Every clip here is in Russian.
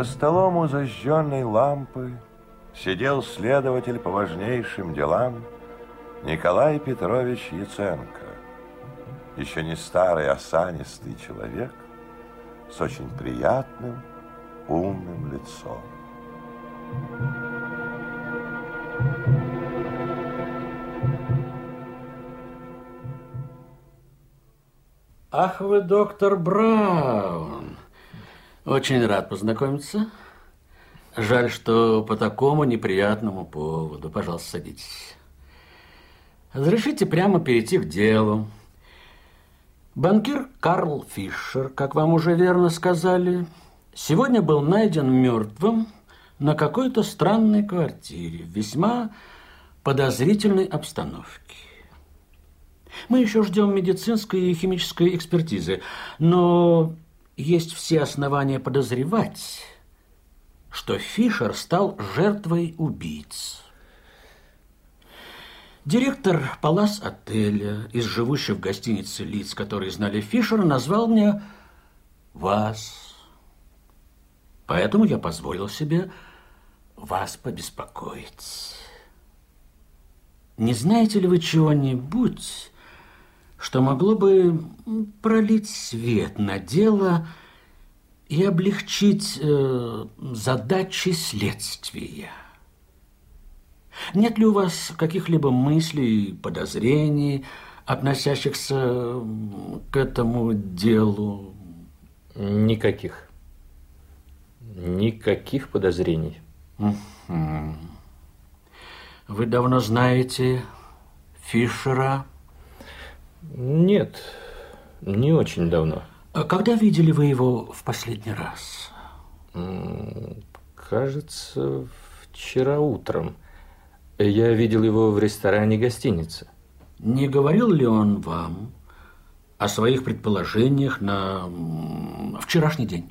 За столом у зажженной лампы сидел следователь по важнейшим делам Николай Петрович Яценко. Еще не старый, осанистый человек с очень приятным, умным лицом. Ах вы, доктор Браун. Очень рад познакомиться. Жаль, что по такому неприятному поводу. Пожалуйста, садитесь. Разрешите прямо перейти к делу. Банкир Карл Фишер, как вам уже верно сказали, сегодня был найден мертвым на какой-то странной квартире в весьма подозрительной обстановке. Мы еще ждем медицинской и химической экспертизы, но есть все основания подозревать, что Фишер стал жертвой убийц. Директор Палас отеля из живущих в гостинице лиц, которые знали Фишера, назвал мне вас. Поэтому я позволил себе вас побеспокоить. Не знаете ли вы чего-нибудь что могло бы пролить свет на дело и облегчить э, задачи следствия. Нет ли у вас каких-либо мыслей, подозрений, относящихся к этому делу? Никаких. Никаких подозрений. Вы давно знаете Фишера? Нет, не очень давно. А когда видели вы его в последний раз? Кажется, вчера утром. Я видел его в ресторане гостиницы. Не говорил ли он вам о своих предположениях на вчерашний день?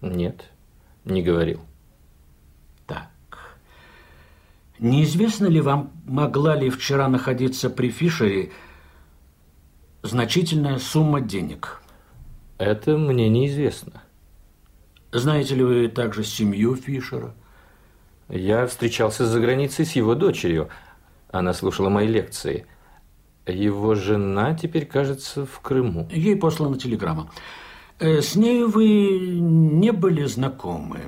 Нет, не говорил. Так. Неизвестно ли вам, могла ли вчера находиться при Фишере значительная сумма денег. Это мне неизвестно. Знаете ли вы также семью Фишера? Я встречался за границей с его дочерью. Она слушала мои лекции. Его жена теперь, кажется, в Крыму. Ей послана телеграмма. Э, с нею вы не были знакомы?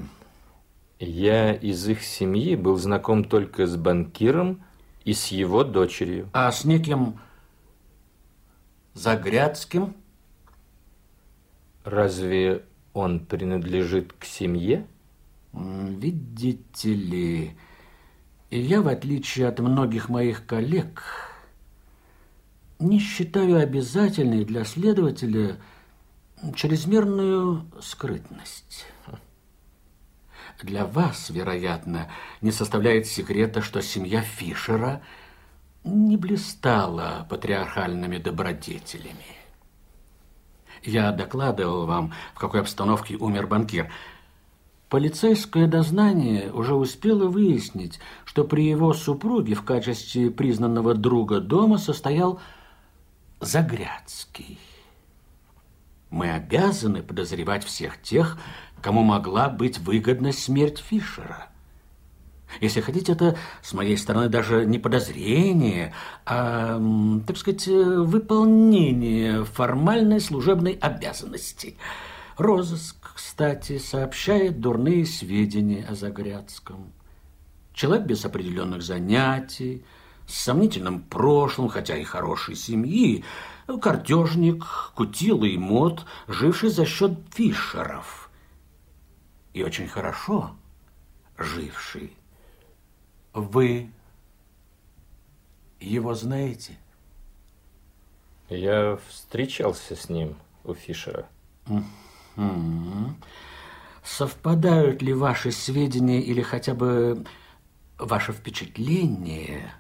Я из их семьи был знаком только с банкиром и с его дочерью. А с неким Загрядским. Разве он принадлежит к семье? Видите ли, я, в отличие от многих моих коллег, не считаю обязательной для следователя чрезмерную скрытность. Для вас, вероятно, не составляет секрета, что семья Фишера – не блистала патриархальными добродетелями. Я докладывал вам, в какой обстановке умер банкир. Полицейское дознание уже успело выяснить, что при его супруге в качестве признанного друга дома состоял Загрядский. Мы обязаны подозревать всех тех, кому могла быть выгодна смерть Фишера – если хотите, это с моей стороны даже не подозрение, а, так сказать, выполнение формальной служебной обязанности. Розыск, кстати, сообщает дурные сведения о Загрядском. Человек без определенных занятий, с сомнительным прошлым, хотя и хорошей семьи, картежник, кутилый мод, живший за счет фишеров. И очень хорошо живший. Вы его знаете? Я встречался с ним у Фишера. Угу. Совпадают ли ваши сведения или хотя бы ваше впечатление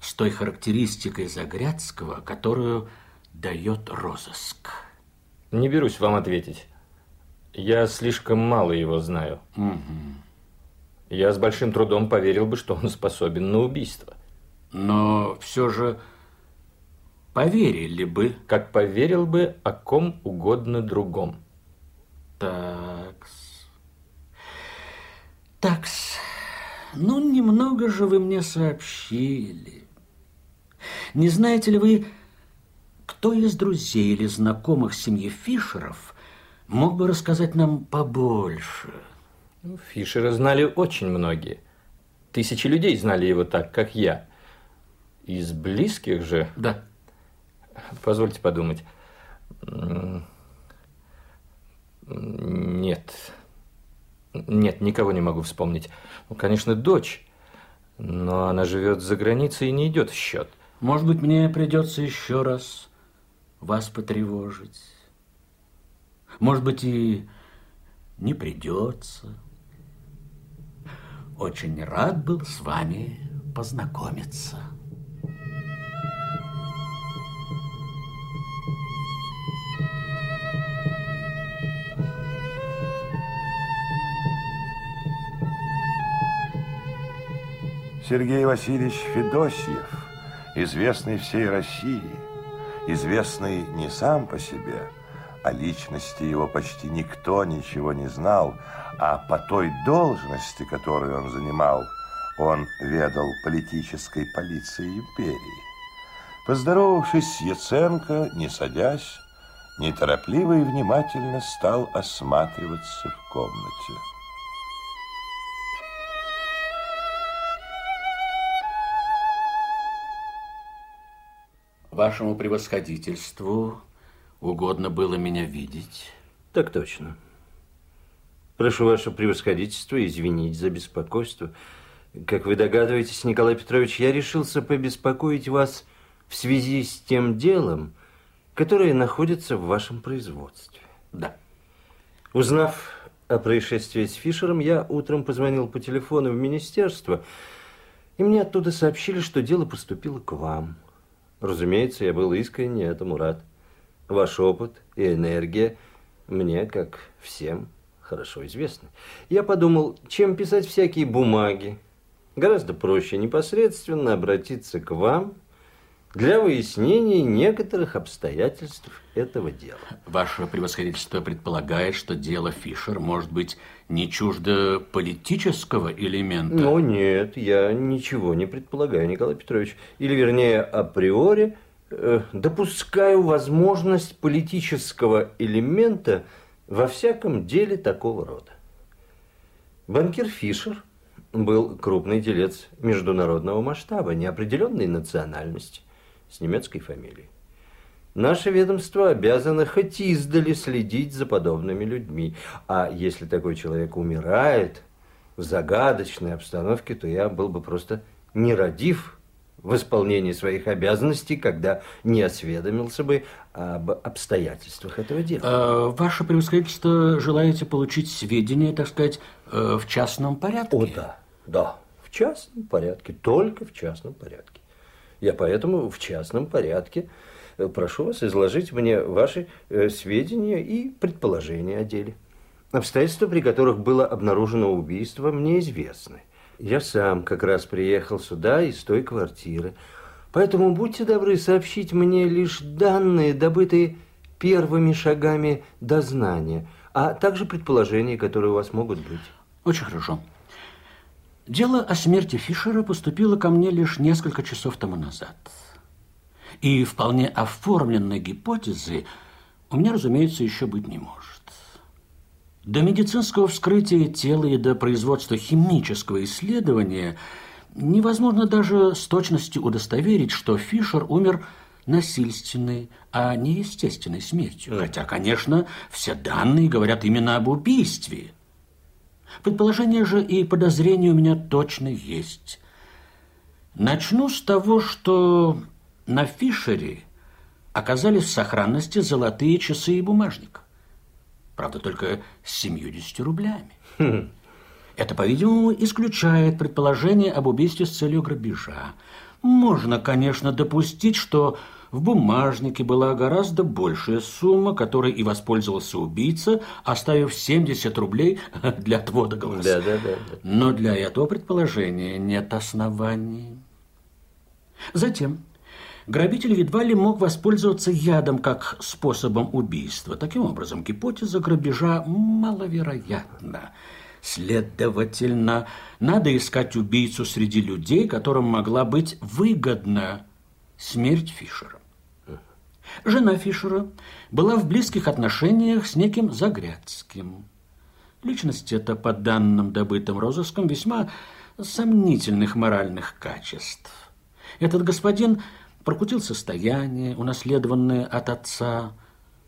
с той характеристикой Загрядского, которую дает розыск? Не берусь вам ответить. Я слишком мало его знаю. Угу. Я с большим трудом поверил бы, что он способен на убийство. Но все же поверили бы. Как поверил бы о ком угодно другом. Так. Такс, ну немного же вы мне сообщили. Не знаете ли вы, кто из друзей или знакомых семьи Фишеров мог бы рассказать нам побольше? Ну, Фишера знали очень многие. Тысячи людей знали его так, как я. Из близких же... Да. Позвольте подумать. Нет. Нет, никого не могу вспомнить. Ну, конечно, дочь. Но она живет за границей и не идет в счет. Может быть, мне придется еще раз вас потревожить. Может быть, и не придется. Очень рад был с вами познакомиться. Сергей Васильевич Федосьев, известный всей России, известный не сам по себе, о личности его почти никто ничего не знал, а по той должности, которую он занимал, он ведал политической полицией империи. Поздоровавшись с Яценко, не садясь, неторопливо и внимательно стал осматриваться в комнате. Вашему превосходительству угодно было меня видеть? Так точно. Прошу ваше превосходительство извинить за беспокойство. Как вы догадываетесь, Николай Петрович, я решился побеспокоить вас в связи с тем делом, которое находится в вашем производстве. Да. Узнав о происшествии с Фишером, я утром позвонил по телефону в министерство, и мне оттуда сообщили, что дело поступило к вам. Разумеется, я был искренне этому рад. Ваш опыт и энергия мне, как всем, хорошо известны. Я подумал, чем писать всякие бумаги. Гораздо проще непосредственно обратиться к вам для выяснения некоторых обстоятельств этого дела. Ваше превосходительство предполагает, что дело Фишер может быть не чуждо политического элемента? Ну, нет, я ничего не предполагаю, Николай Петрович. Или, вернее, априори э, допускаю возможность политического элемента во всяком деле такого рода. Банкир Фишер был крупный делец международного масштаба, неопределенной национальности – с немецкой фамилией. Наше ведомство обязано хоть издали следить за подобными людьми. А если такой человек умирает в загадочной обстановке, то я был бы просто нерадив в исполнении своих обязанностей, когда не осведомился бы об обстоятельствах этого дела. А, ваше превосходительство желаете получить сведения, так сказать, э, в частном порядке? О, да, да, в частном порядке, только в частном порядке. Я поэтому в частном порядке э, прошу вас изложить мне ваши э, сведения и предположения о деле. Обстоятельства, при которых было обнаружено убийство, мне известны. Я сам как раз приехал сюда из той квартиры. Поэтому будьте добры сообщить мне лишь данные, добытые первыми шагами дознания, а также предположения, которые у вас могут быть. Очень хорошо. Дело о смерти Фишера поступило ко мне лишь несколько часов тому назад. И вполне оформленной гипотезы у меня, разумеется, еще быть не может. До медицинского вскрытия тела и до производства химического исследования невозможно даже с точностью удостоверить, что Фишер умер насильственной, а не естественной смертью. Хотя, конечно, все данные говорят именно об убийстве – Предположение же и подозрение у меня точно есть. Начну с того, что на Фишере оказались в сохранности золотые часы и бумажник. Правда, только с 70 рублями. Хм. Это, по-видимому, исключает предположение об убийстве с целью грабежа. Можно, конечно, допустить, что в бумажнике была гораздо большая сумма, которой и воспользовался убийца, оставив 70 рублей для отвода голоса. Да, да, да, да. Но для этого предположения нет оснований. Затем грабитель едва ли мог воспользоваться ядом как способом убийства. Таким образом, гипотеза грабежа маловероятна. Следовательно, надо искать убийцу среди людей, которым могла быть выгодна смерть Фишера. Жена Фишера была в близких отношениях с неким Загрядским. Личность эта, по данным, добытым розыском, весьма сомнительных моральных качеств. Этот господин прокутил состояние, унаследованное от отца,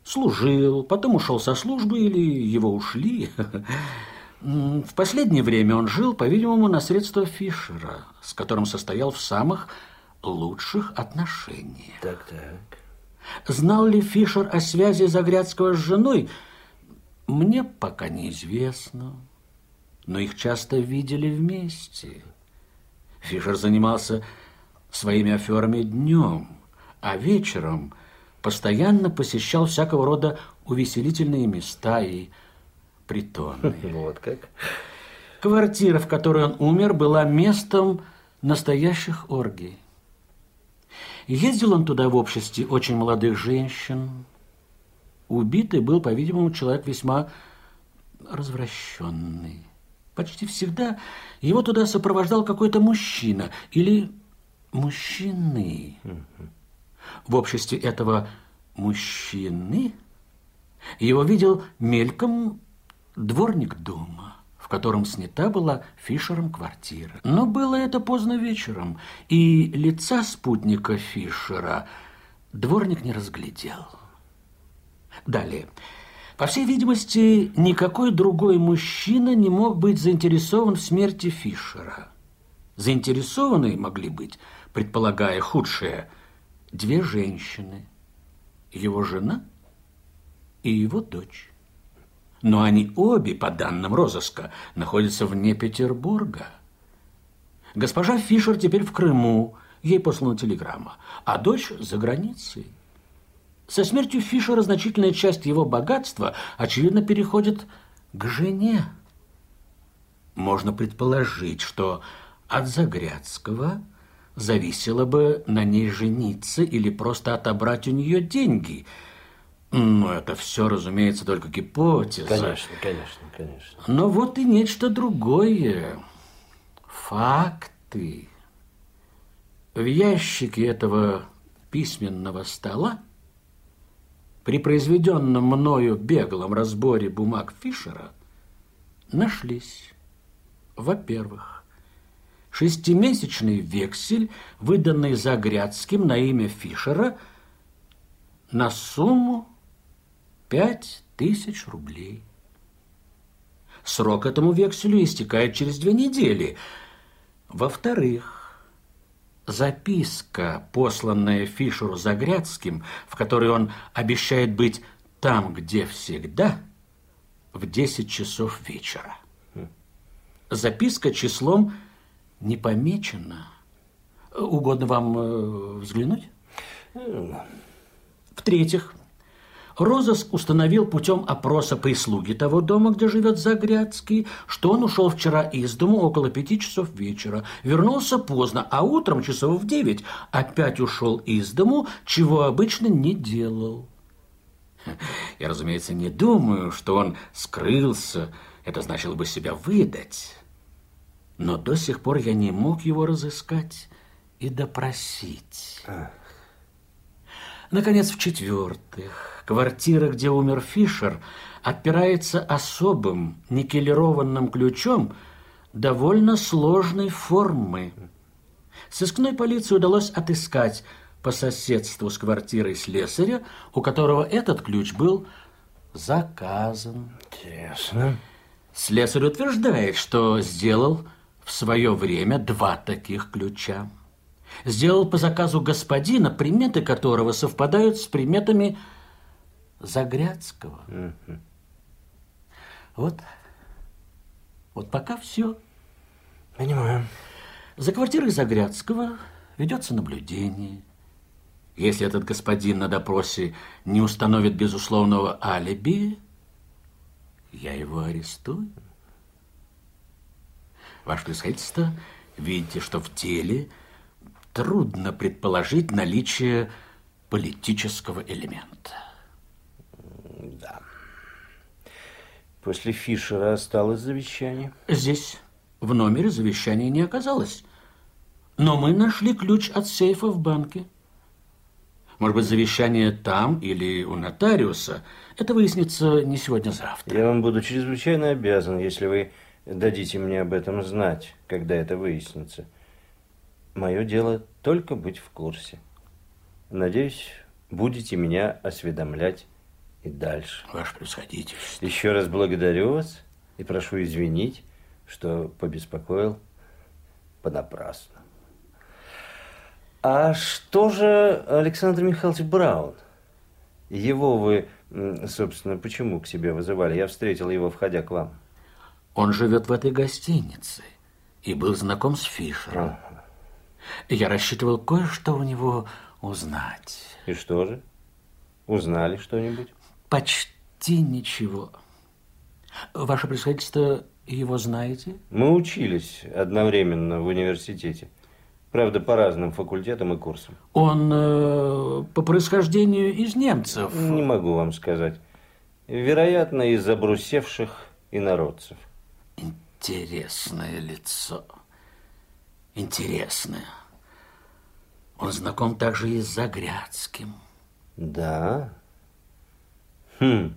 служил, потом ушел со службы или его ушли. В последнее время он жил, по-видимому, на средства Фишера, с которым состоял в самых лучших отношениях. Так, так. Знал ли Фишер о связи Загрядского с женой? Мне пока неизвестно, но их часто видели вместе. Фишер занимался своими аферами днем, а вечером постоянно посещал всякого рода увеселительные места и притоны. Вот как. Квартира, в которой он умер, была местом настоящих оргий. Ездил он туда в обществе очень молодых женщин. Убитый был, по-видимому, человек весьма развращенный. Почти всегда его туда сопровождал какой-то мужчина или мужчины. В обществе этого мужчины его видел мельком дворник дома в котором снята была Фишером квартира. Но было это поздно вечером, и лица спутника Фишера дворник не разглядел. Далее. По всей видимости, никакой другой мужчина не мог быть заинтересован в смерти Фишера. Заинтересованы могли быть, предполагая худшее, две женщины, его жена и его дочь но они обе, по данным розыска, находятся вне Петербурга. Госпожа Фишер теперь в Крыму, ей послана телеграмма, а дочь за границей. Со смертью Фишера значительная часть его богатства, очевидно, переходит к жене. Можно предположить, что от Загрядского зависело бы на ней жениться или просто отобрать у нее деньги – ну, это все, разумеется, только гипотеза. Конечно, конечно, конечно. Но вот и нечто другое. Факты. В ящике этого письменного стола при произведенном мною беглом разборе бумаг Фишера нашлись, во-первых, шестимесячный вексель, выданный Загрядским на имя Фишера на сумму Пять тысяч рублей. Срок этому векселю истекает через две недели. Во-вторых, записка, посланная Фишеру Загрядским, в которой он обещает быть там, где всегда, в 10 часов вечера. Записка числом не помечена. Угодно вам э, взглянуть? В-третьих, Розыск установил путем опроса прислуги того дома, где живет Загрядский, что он ушел вчера из дому около пяти часов вечера, вернулся поздно, а утром часов в девять опять ушел из дому, чего обычно не делал. Я, разумеется, не думаю, что он скрылся, это значило бы себя выдать. Но до сих пор я не мог его разыскать и допросить. Наконец, в-четвертых, Квартира, где умер Фишер, отпирается особым никелированным ключом довольно сложной формы. Сыскной полиции удалось отыскать по соседству с квартирой слесаря, у которого этот ключ был заказан. Интересно. Слесарь утверждает, что сделал в свое время два таких ключа. Сделал по заказу господина, приметы которого совпадают с приметами Загрядского. Угу. Вот, вот пока все. Понимаю. За квартирой Загрядского ведется наблюдение. Если этот господин на допросе не установит безусловного алиби, я его арестую. Ваше Превосходительство, видите, что в деле трудно предположить наличие политического элемента. После Фишера осталось завещание? Здесь, в номере, завещания не оказалось. Но мы нашли ключ от сейфа в банке. Может быть, завещание там или у нотариуса. Это выяснится не сегодня-завтра. Я вам буду чрезвычайно обязан, если вы дадите мне об этом знать, когда это выяснится. Мое дело только быть в курсе. Надеюсь, будете меня осведомлять и дальше. Ваше превосходительство. Еще раз благодарю вас и прошу извинить, что побеспокоил понапрасну. А что же Александр Михайлович Браун? Его вы, собственно, почему к себе вызывали? Я встретил его, входя к вам. Он живет в этой гостинице и был знаком с Фишером. Ага. Я рассчитывал кое-что у него узнать. И что же? Узнали что-нибудь? Почти ничего. Ваше происходительство его знаете? Мы учились одновременно в университете. Правда, по разным факультетам и курсам. Он э, по происхождению из немцев? Не могу вам сказать. Вероятно, из обрусевших инородцев. Интересное лицо. Интересное. Он знаком также и с Загрядским. Да? Хм.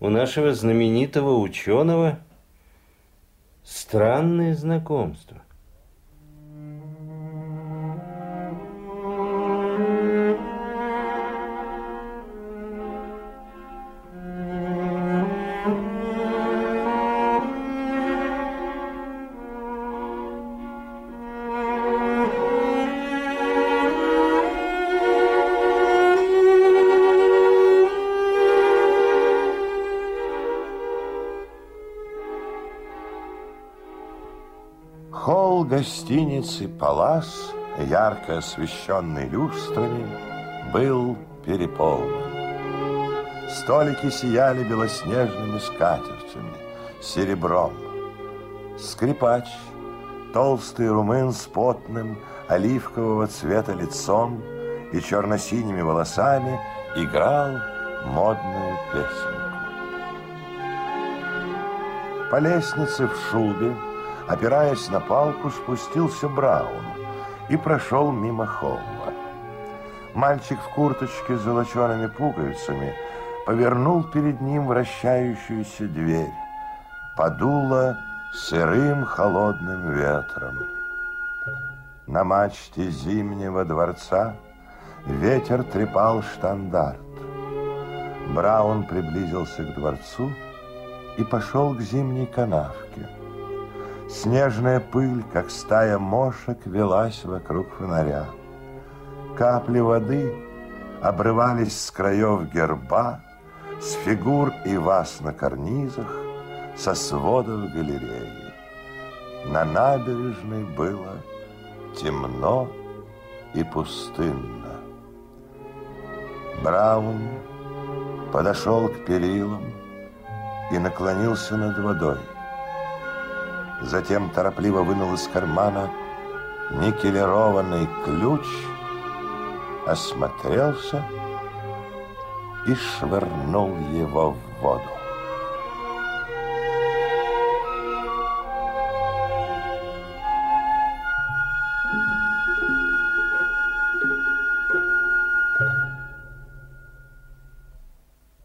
У нашего знаменитого ученого странное знакомство. Гостиницы «Палас», ярко освещенный люстрами, был переполнен. Столики сияли белоснежными скатертями, серебром. Скрипач, толстый румын с потным, оливкового цвета лицом и черно-синими волосами, играл модную песенку. По лестнице в шубе опираясь на палку, спустился Браун и прошел мимо холла. Мальчик в курточке с золочеными пуговицами повернул перед ним вращающуюся дверь. Подуло сырым холодным ветром. На мачте зимнего дворца ветер трепал штандарт. Браун приблизился к дворцу и пошел к зимней канавке. Снежная пыль, как стая мошек, велась вокруг фонаря. Капли воды обрывались с краев герба, с фигур и вас на карнизах, со сводов галереи. На набережной было темно и пустынно. Браун подошел к перилам и наклонился над водой. Затем торопливо вынул из кармана никелированный ключ, осмотрелся и швырнул его в воду.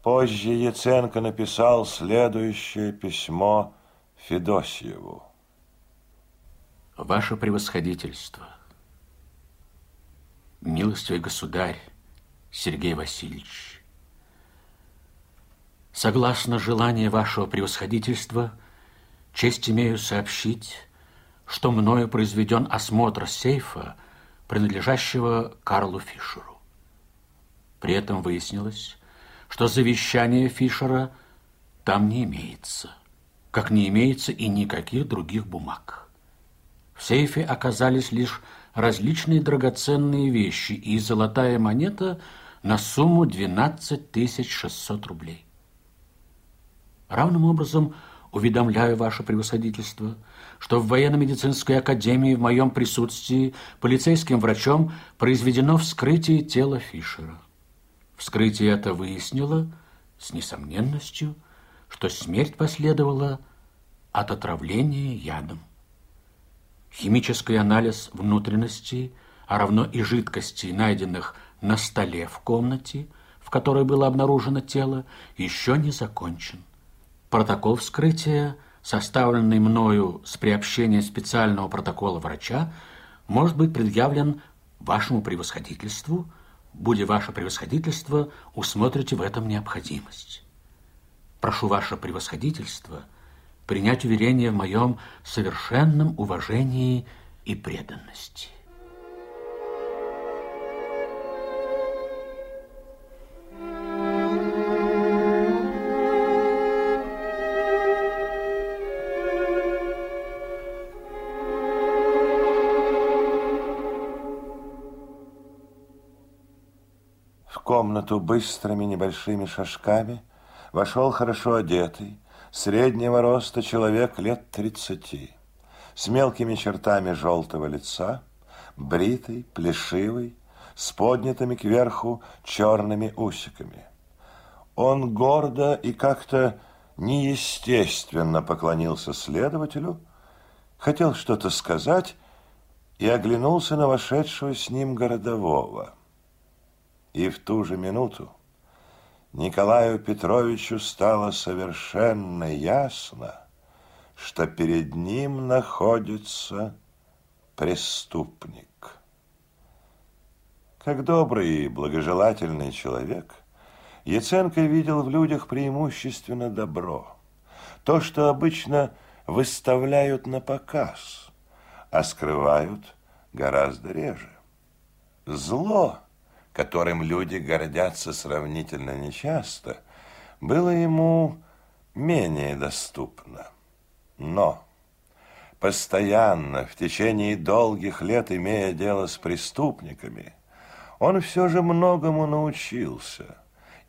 Позже Яценко написал следующее письмо Федосьеву. Ваше превосходительство, милостивый государь Сергей Васильевич, согласно желанию вашего превосходительства, честь имею сообщить, что мною произведен осмотр сейфа, принадлежащего Карлу Фишеру. При этом выяснилось, что завещание Фишера там не имеется – как не имеется и никаких других бумаг. В сейфе оказались лишь различные драгоценные вещи и золотая монета на сумму 12 600 рублей. Равным образом уведомляю ваше превосходительство, что в военно-медицинской академии в моем присутствии полицейским врачом произведено вскрытие тела Фишера. Вскрытие это выяснило с несомненностью, что смерть последовала от отравления ядом. Химический анализ внутренностей, а равно и жидкостей, найденных на столе в комнате, в которой было обнаружено тело, еще не закончен. Протокол вскрытия, составленный мною с приобщением специального протокола врача, может быть предъявлен вашему превосходительству, будя ваше превосходительство, усмотрите в этом необходимость. Прошу ваше превосходительство принять уверение в моем совершенном уважении и преданности. комнату быстрыми небольшими шажками вошел хорошо одетый, среднего роста человек лет тридцати, с мелкими чертами желтого лица, бритый, плешивый, с поднятыми кверху черными усиками. Он гордо и как-то неестественно поклонился следователю, хотел что-то сказать и оглянулся на вошедшего с ним городового – и в ту же минуту Николаю Петровичу стало совершенно ясно, что перед ним находится преступник. Как добрый и благожелательный человек, Яценко видел в людях преимущественно добро, то, что обычно выставляют на показ, а скрывают гораздо реже. Зло – которым люди гордятся сравнительно нечасто, было ему менее доступно. Но постоянно, в течение долгих лет, имея дело с преступниками, он все же многому научился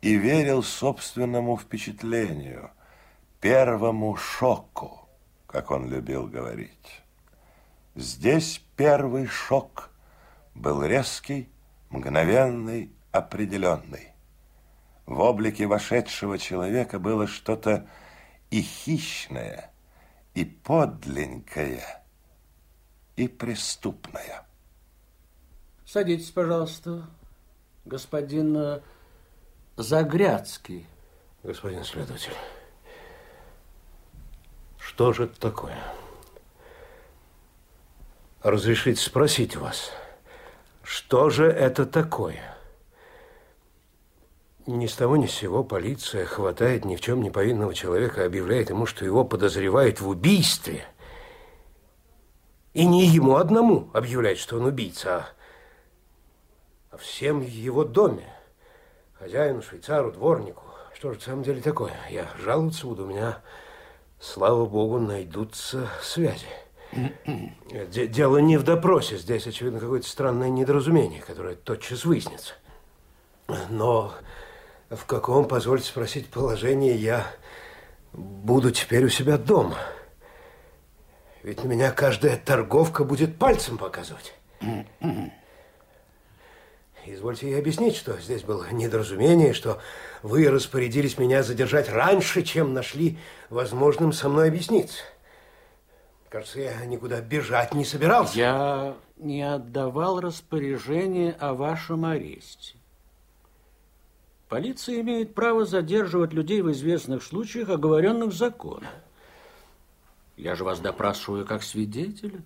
и верил собственному впечатлению, первому шоку, как он любил говорить. Здесь первый шок был резкий мгновенный, определенный. В облике вошедшего человека было что-то и хищное, и подленькое, и преступное. Садитесь, пожалуйста, господин э, Загрядский. Господин следователь, что же это такое? Разрешите спросить вас – что же это такое? Ни с того ни с сего полиция хватает ни в чем не повинного человека, объявляет ему, что его подозревают в убийстве. И не ему одному объявляет, что он убийца, а, а всем его доме. Хозяину, швейцару, дворнику. Что же в самом деле такое? Я жаловаться буду, у меня, слава богу, найдутся связи. Дело не в допросе. Здесь, очевидно, какое-то странное недоразумение, которое тотчас выяснится. Но в каком, позвольте спросить, положении я буду теперь у себя дома? Ведь на меня каждая торговка будет пальцем показывать. Извольте ей объяснить, что здесь было недоразумение, что вы распорядились меня задержать раньше, чем нашли возможным со мной объясниться. Кажется, я никуда бежать не собирался. Я не отдавал распоряжение о вашем аресте. Полиция имеет право задерживать людей в известных случаях, оговоренных законом. Я же вас допрашиваю как свидетеля.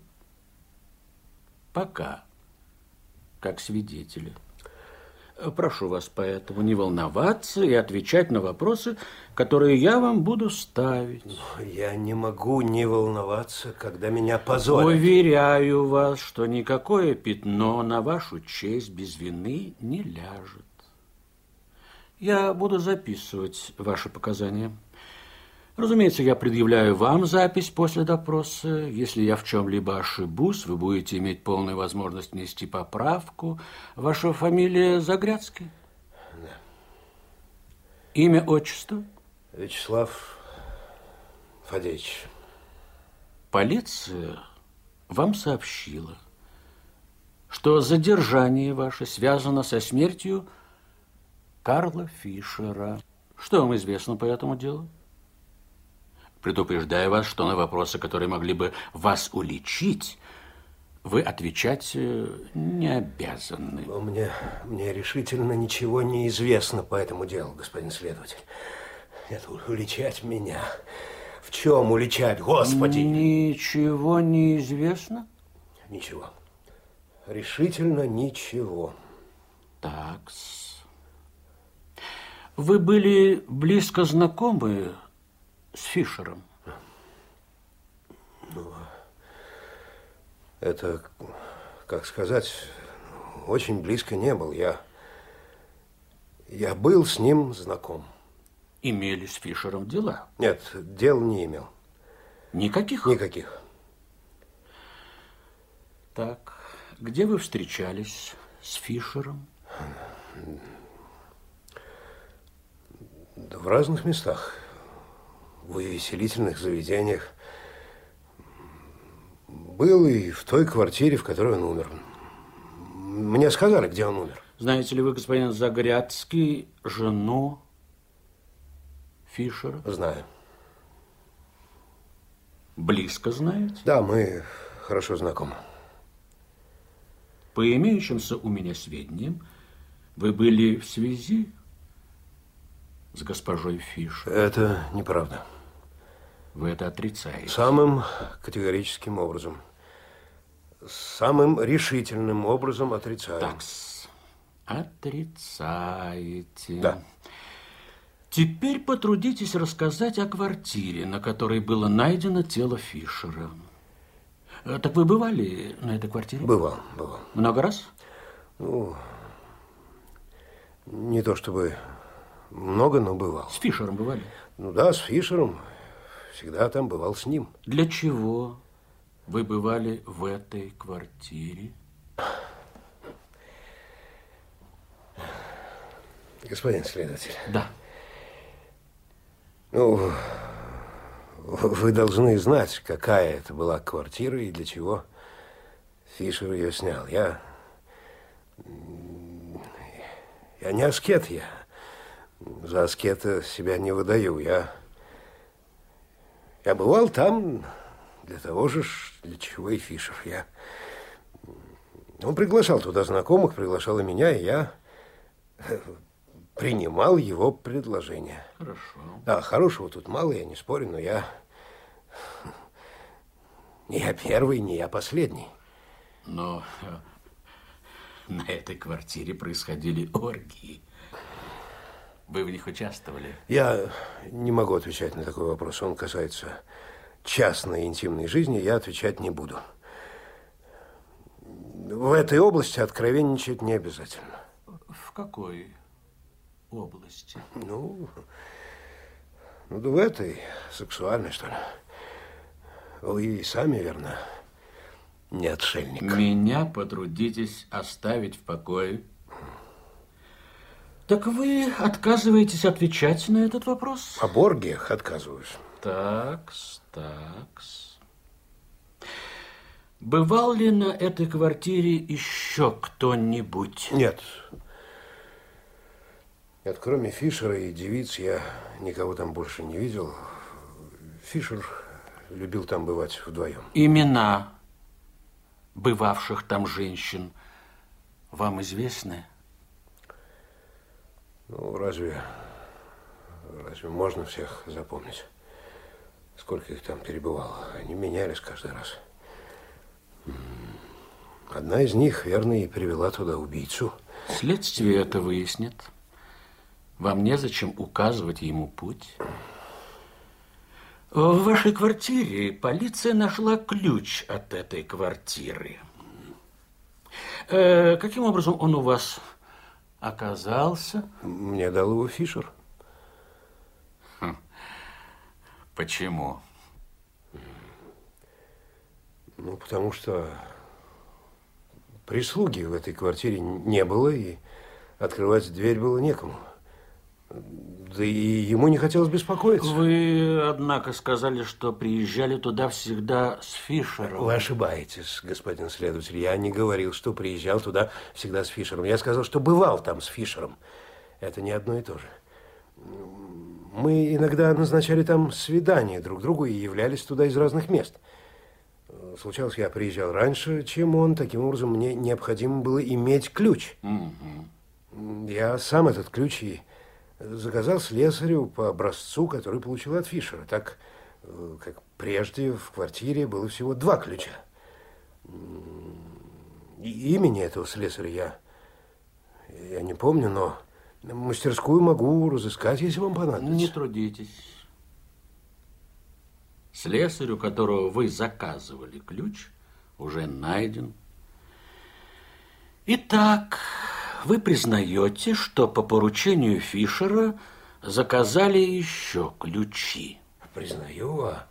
Пока как свидетеля. Прошу вас поэтому не волноваться и отвечать на вопросы, которые я вам буду ставить. Я не могу не волноваться, когда меня позорят. Уверяю вас, что никакое пятно на вашу честь без вины не ляжет. Я буду записывать ваши показания. Разумеется, я предъявляю вам запись после допроса. Если я в чем-либо ошибусь, вы будете иметь полную возможность внести поправку. Ваша фамилия Загрядский? Да. Имя, отчество? Вячеслав Фадеевич. Полиция вам сообщила, что задержание ваше связано со смертью Карла Фишера. Что вам известно по этому делу? Предупреждаю вас, что на вопросы, которые могли бы вас уличить, вы отвечать э, не обязаны. Но мне, мне решительно ничего не известно по этому делу, господин следователь. Это уличать меня. В чем уличать, господи? Ничего не известно? Ничего. Решительно ничего. Так. Вы были близко знакомы с Фишером? Ну, это, как сказать, очень близко не был. Я, я был с ним знаком. Имели с Фишером дела? Нет, дел не имел. Никаких? Никаких. Так, где вы встречались с Фишером? Да в разных местах. В увеселительных заведениях. Был и в той квартире, в которой он умер. Мне сказали, где он умер. Знаете ли вы, господин Загрядский, жену Фишера? Знаю. Близко знаете? Да, мы хорошо знакомы. По имеющимся у меня сведениям, вы были в связи с госпожой Фишер. Это неправда. Вы это отрицаете? Самым категорическим образом. Самым решительным образом отрицаю. Так, отрицаете. Да. Теперь потрудитесь рассказать о квартире, на которой было найдено тело Фишера. Э, так вы бывали на этой квартире? Бывал, бывал. Много раз? Ну, не то чтобы много, но бывал. С Фишером бывали? Ну да, с Фишером. Всегда там бывал с ним. Для чего вы бывали в этой квартире? Господин следователь. Да. Ну, вы должны знать, какая это была квартира и для чего Фишер ее снял. Я... Я не аскет, я за аскета себя не выдаю. Я... Я бывал там для того же, для чего и Фишер. Я... Он приглашал туда знакомых, приглашал и меня, и я принимал его предложение. Хорошо. Да, хорошего тут мало, я не спорю, но я... Не я первый, не я последний. Но э, на этой квартире происходили оргии. Вы в них участвовали? Я не могу отвечать на такой вопрос. Он касается частной интимной жизни, я отвечать не буду. В этой области откровенничать не обязательно. В какой области? Ну, ну да в этой, сексуальной, что ли. Вы и сами, верно, не отшельник. Меня потрудитесь оставить в покое. Так вы отказываетесь отвечать на этот вопрос? О Боргиях отказываюсь. Такс, такс. Бывал ли на этой квартире еще кто-нибудь? Нет. Нет, кроме Фишера и девиц я никого там больше не видел. Фишер любил там бывать вдвоем. Имена бывавших там женщин вам известны? Ну, разве, разве можно всех запомнить? Сколько их там перебывало? Они менялись каждый раз. Одна из них, верно, и привела туда убийцу. Следствие это выяснит. Вам незачем указывать ему путь. В вашей квартире полиция нашла ключ от этой квартиры. Э, каким образом он у вас оказался? Мне дал его Фишер. Хм. Почему? Ну, потому что прислуги в этой квартире не было, и открывать дверь было некому. Да и ему не хотелось беспокоиться. Вы, однако, сказали, что приезжали туда всегда с Фишером. Вы ошибаетесь, господин следователь. Я не говорил, что приезжал туда всегда с Фишером. Я сказал, что бывал там с Фишером. Это не одно и то же. Мы иногда назначали там свидания друг другу и являлись туда из разных мест. Случалось, я приезжал раньше, чем он. Таким образом, мне необходимо было иметь ключ. Угу. Я сам этот ключ и заказал слесарю по образцу, который получил от Фишера. Так, э, как прежде в квартире было всего два ключа. И имени этого слесаря я, я не помню, но мастерскую могу разыскать, если вам понадобится. Не трудитесь. Слесарю, которого вы заказывали ключ, уже найден. Итак, вы признаете, что по поручению Фишера заказали еще ключи. Признаю, а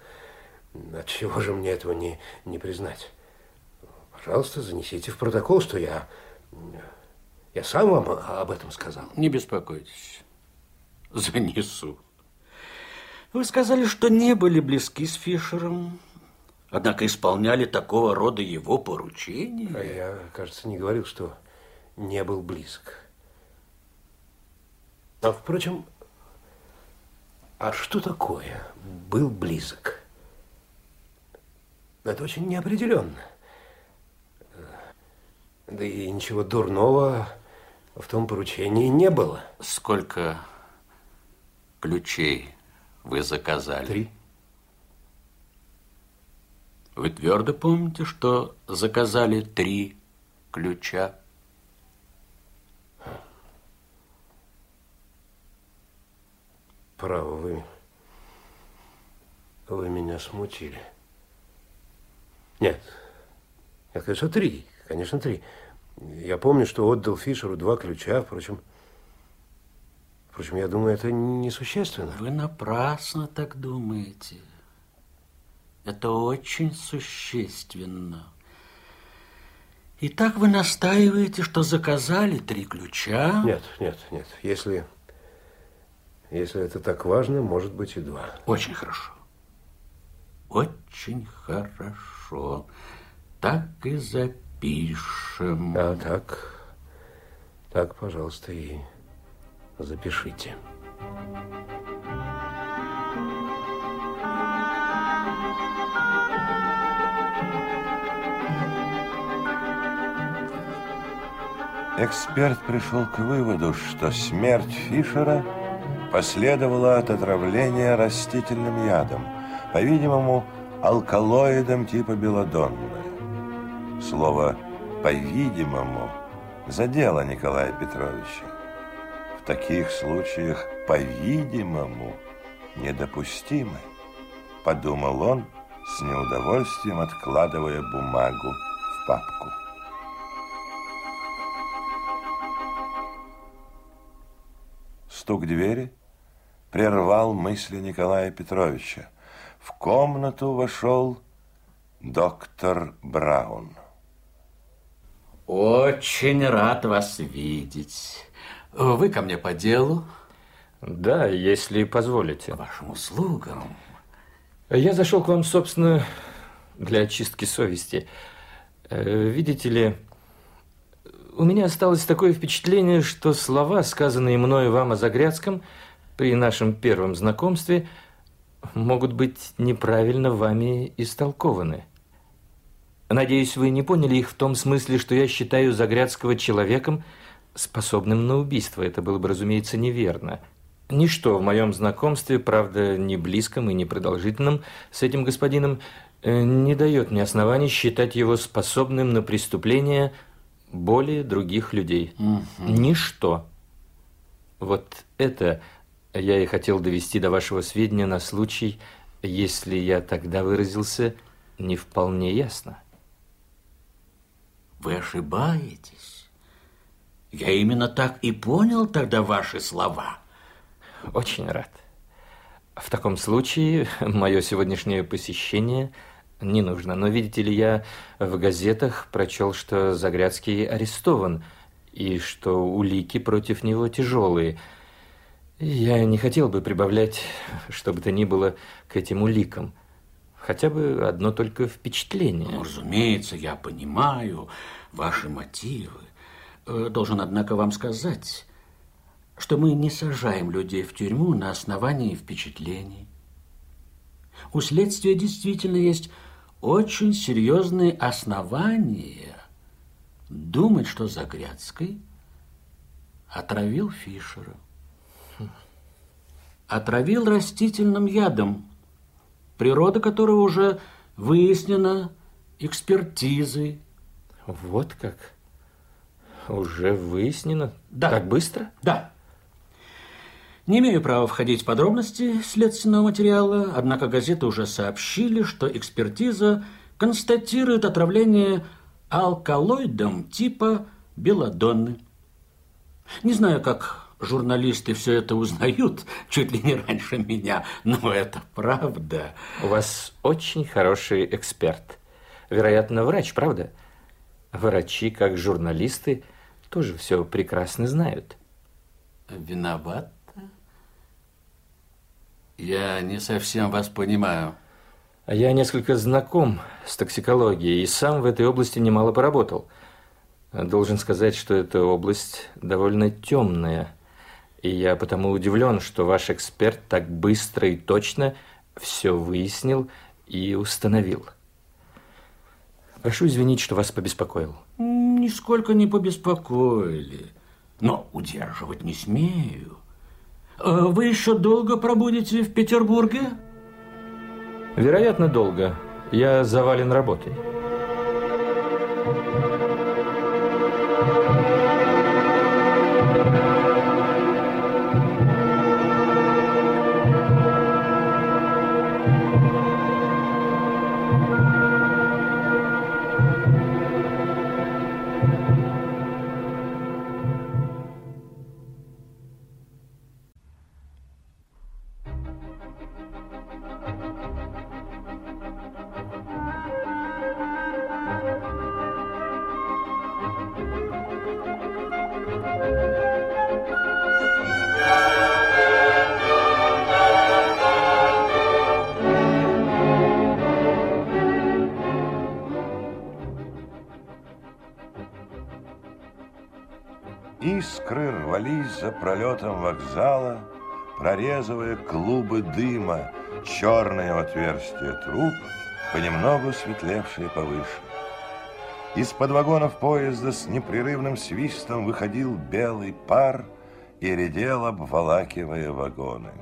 от чего же мне этого не, не признать? Пожалуйста, занесите в протокол, что я, я сам вам об этом сказал. Не беспокойтесь, занесу. Вы сказали, что не были близки с Фишером, однако исполняли такого рода его поручения. А я, кажется, не говорил, что не был близок. А, впрочем, а что такое был близок? Это очень неопределенно. Да и ничего дурного в том поручении не было. Сколько ключей вы заказали? Три. Вы твердо помните, что заказали три ключа? Право, вы, вы меня смутили. Нет, нет, конечно, три, конечно, три. Я помню, что отдал Фишеру два ключа, впрочем, впрочем, я думаю, это несущественно. Вы напрасно так думаете. Это очень существенно. Итак, вы настаиваете, что заказали три ключа? Нет, нет, нет. Если если это так важно, может быть и два. Очень хорошо. Очень хорошо. Так и запишем. Да, так. Так, пожалуйста, и запишите. Эксперт пришел к выводу, что смерть Фишера – последовало от отравления растительным ядом, по-видимому, алкалоидом типа белодонны. Слово «по-видимому» задело Николая Петровича. В таких случаях «по-видимому» недопустимы, подумал он с неудовольствием, откладывая бумагу в папку. Стук двери прервал мысли Николая Петровича. В комнату вошел доктор Браун. Очень рад вас видеть. Вы ко мне по делу? Да, если позволите. К вашим услугам. Я зашел к вам, собственно, для очистки совести. Э, видите ли, у меня осталось такое впечатление, что слова, сказанные мною вам о Загрядском, при нашем первом знакомстве, могут быть неправильно вами истолкованы. Надеюсь, вы не поняли их в том смысле, что я считаю Загрядского человеком, способным на убийство. Это было бы, разумеется, неверно. Ничто в моем знакомстве, правда, не близком и не продолжительном с этим господином, э, не дает мне оснований считать его способным на преступление – более других людей. Угу. Ничто. Вот это я и хотел довести до вашего сведения на случай, если я тогда выразился не вполне ясно. Вы ошибаетесь. Я именно так и понял тогда ваши слова. Очень рад. В таком случае мое сегодняшнее посещение – не нужно. Но, видите ли, я в газетах прочел, что Загрядский арестован и что улики против него тяжелые. Я не хотел бы прибавлять, что бы то ни было, к этим уликам. Хотя бы одно только впечатление. Ну, разумеется, я понимаю ваши мотивы. Э, должен, однако, вам сказать, что мы не сажаем людей в тюрьму на основании впечатлений. У следствия действительно есть очень серьезные основания думать, что Загрядский отравил Фишера. Отравил растительным ядом, природа которого уже выяснена экспертизой. Вот как? Уже выяснено? Да. Так быстро? Да. Не имею права входить в подробности следственного материала, однако газеты уже сообщили, что экспертиза констатирует отравление алкалоидом типа белладонны. Не знаю, как журналисты все это узнают, чуть ли не раньше меня, но это правда. У вас очень хороший эксперт. Вероятно, врач, правда? Врачи, как журналисты, тоже все прекрасно знают. Виноват? Я не совсем вас понимаю. А я несколько знаком с токсикологией и сам в этой области немало поработал. Должен сказать, что эта область довольно темная. И я потому удивлен, что ваш эксперт так быстро и точно все выяснил и установил. Прошу извинить, что вас побеспокоил. Нисколько не побеспокоили, но удерживать не смею. Э, вы еще долго пробудете в Петербурге? Вероятно, долго. Я завален работой. Пролетом вокзала, прорезывая клубы дыма, черные в отверстия труб, понемногу светлевшие повыше. Из-под вагонов поезда с непрерывным свистом выходил белый пар и редел, обволакивая вагоны.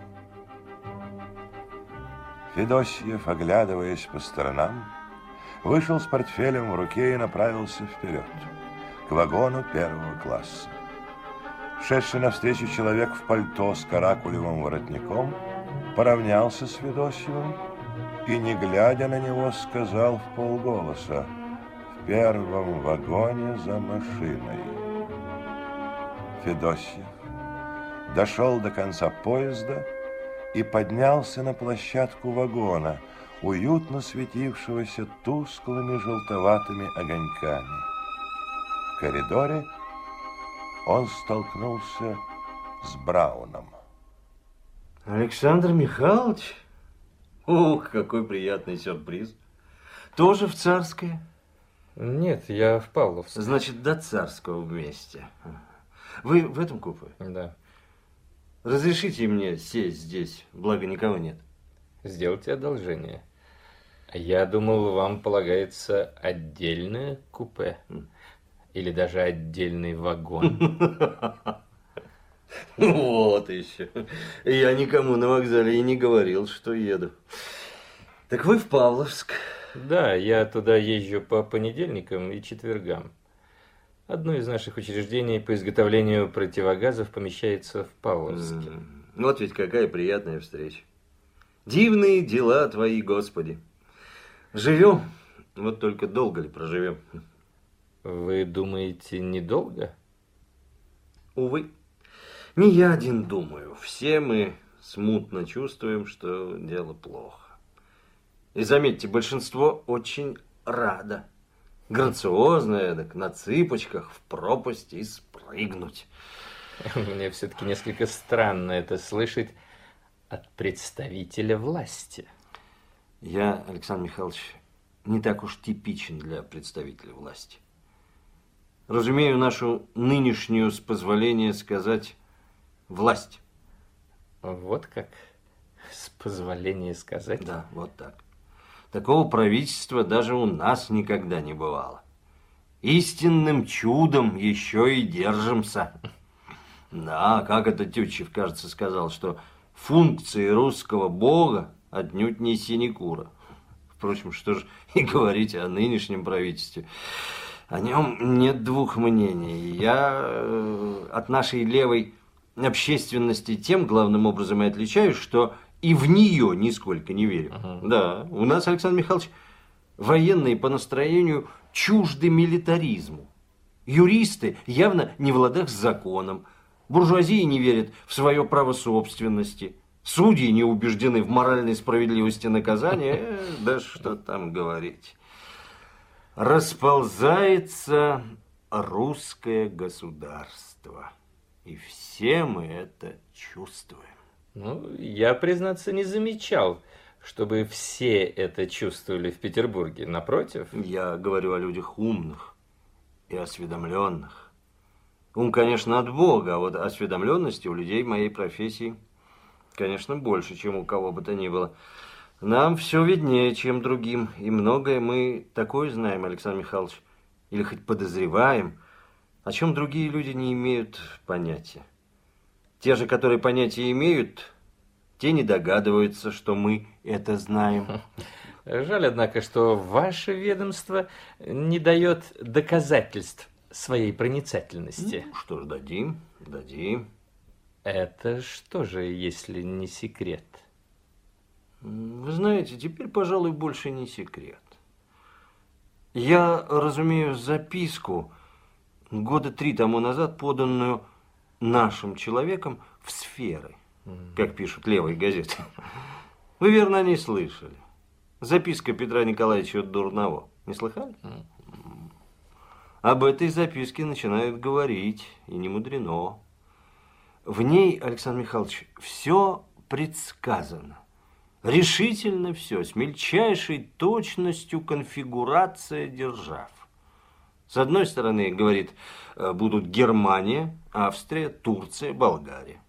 Федосьев, оглядываясь по сторонам, вышел с портфелем в руке и направился вперед, к вагону первого класса. Шедший навстречу человек в пальто с каракулевым воротником поравнялся с Федосьевым и, не глядя на него, сказал в полголоса «В первом вагоне за машиной». Федосьев дошел до конца поезда и поднялся на площадку вагона, уютно светившегося тусклыми желтоватыми огоньками. В коридоре он столкнулся с Брауном. Александр Михайлович? Ух, какой приятный сюрприз. Тоже в Царское? Нет, я в Павловск. Значит, до Царского вместе. Вы в этом купе? Да. Разрешите мне сесть здесь, благо никого нет. Сделайте одолжение. Я думал, вам полагается отдельное купе. Или даже отдельный вагон. Вот еще. Я никому на вокзале и не говорил, что еду. Так вы в Павловск? Да, я туда езжу по понедельникам и четвергам. Одно из наших учреждений по изготовлению противогазов помещается в Павловске. Вот ведь какая приятная встреча. Дивные дела твои, Господи. Живем, вот только долго ли проживем? Вы думаете, недолго? Увы, не я один думаю. Все мы смутно чувствуем, что дело плохо. И заметьте, большинство очень радо. Грациозное, так на цыпочках в пропасть и спрыгнуть. Мне все-таки несколько странно это слышать от представителя власти. Я, Александр Михайлович, не так уж типичен для представителя власти. Разумею нашу нынешнюю, с позволения сказать, власть. Вот как, с позволения сказать. Да, вот так. Такого правительства даже у нас никогда не бывало. Истинным чудом еще и держимся. Да, как это Тютчев, кажется, сказал, что функции русского бога отнюдь не синекура. Впрочем, что же и говорить о нынешнем правительстве. О нем нет двух мнений. Я э, от нашей левой общественности тем главным образом и отличаюсь, что и в нее нисколько не верю. Uh-huh. Да, у нас, Александр Михайлович, военные по настроению чужды милитаризму. Юристы явно не в ладах с законом. Буржуазия не верит в свое право собственности. Судьи не убеждены в моральной справедливости наказания. Э, да что там говорить. Расползается русское государство. И все мы это чувствуем. Ну, я, признаться, не замечал, чтобы все это чувствовали в Петербурге. Напротив. Я говорю о людях умных и осведомленных. Ум, конечно, от Бога, а вот осведомленности у людей моей профессии, конечно, больше, чем у кого бы то ни было. Нам все виднее, чем другим, и многое мы такое знаем, Александр Михайлович, или хоть подозреваем, о чем другие люди не имеют понятия. Те же, которые понятия имеют, те не догадываются, что мы это знаем. Жаль, однако, что ваше ведомство не дает доказательств своей проницательности. Ну, что ж, дадим, дадим. Это что же, если не секрет? Вы знаете, теперь, пожалуй, больше не секрет. Я разумею записку, года три тому назад поданную нашим человеком в сферы, как пишут левые газеты. Вы, верно, не слышали. Записка Петра Николаевича Дурного. Не слыхали? Об этой записке начинают говорить, и не мудрено. В ней, Александр Михайлович, все предсказано. Решительно все, с мельчайшей точностью конфигурация держав. С одной стороны, говорит, э, будут Германия, Австрия, Турция, Болгария.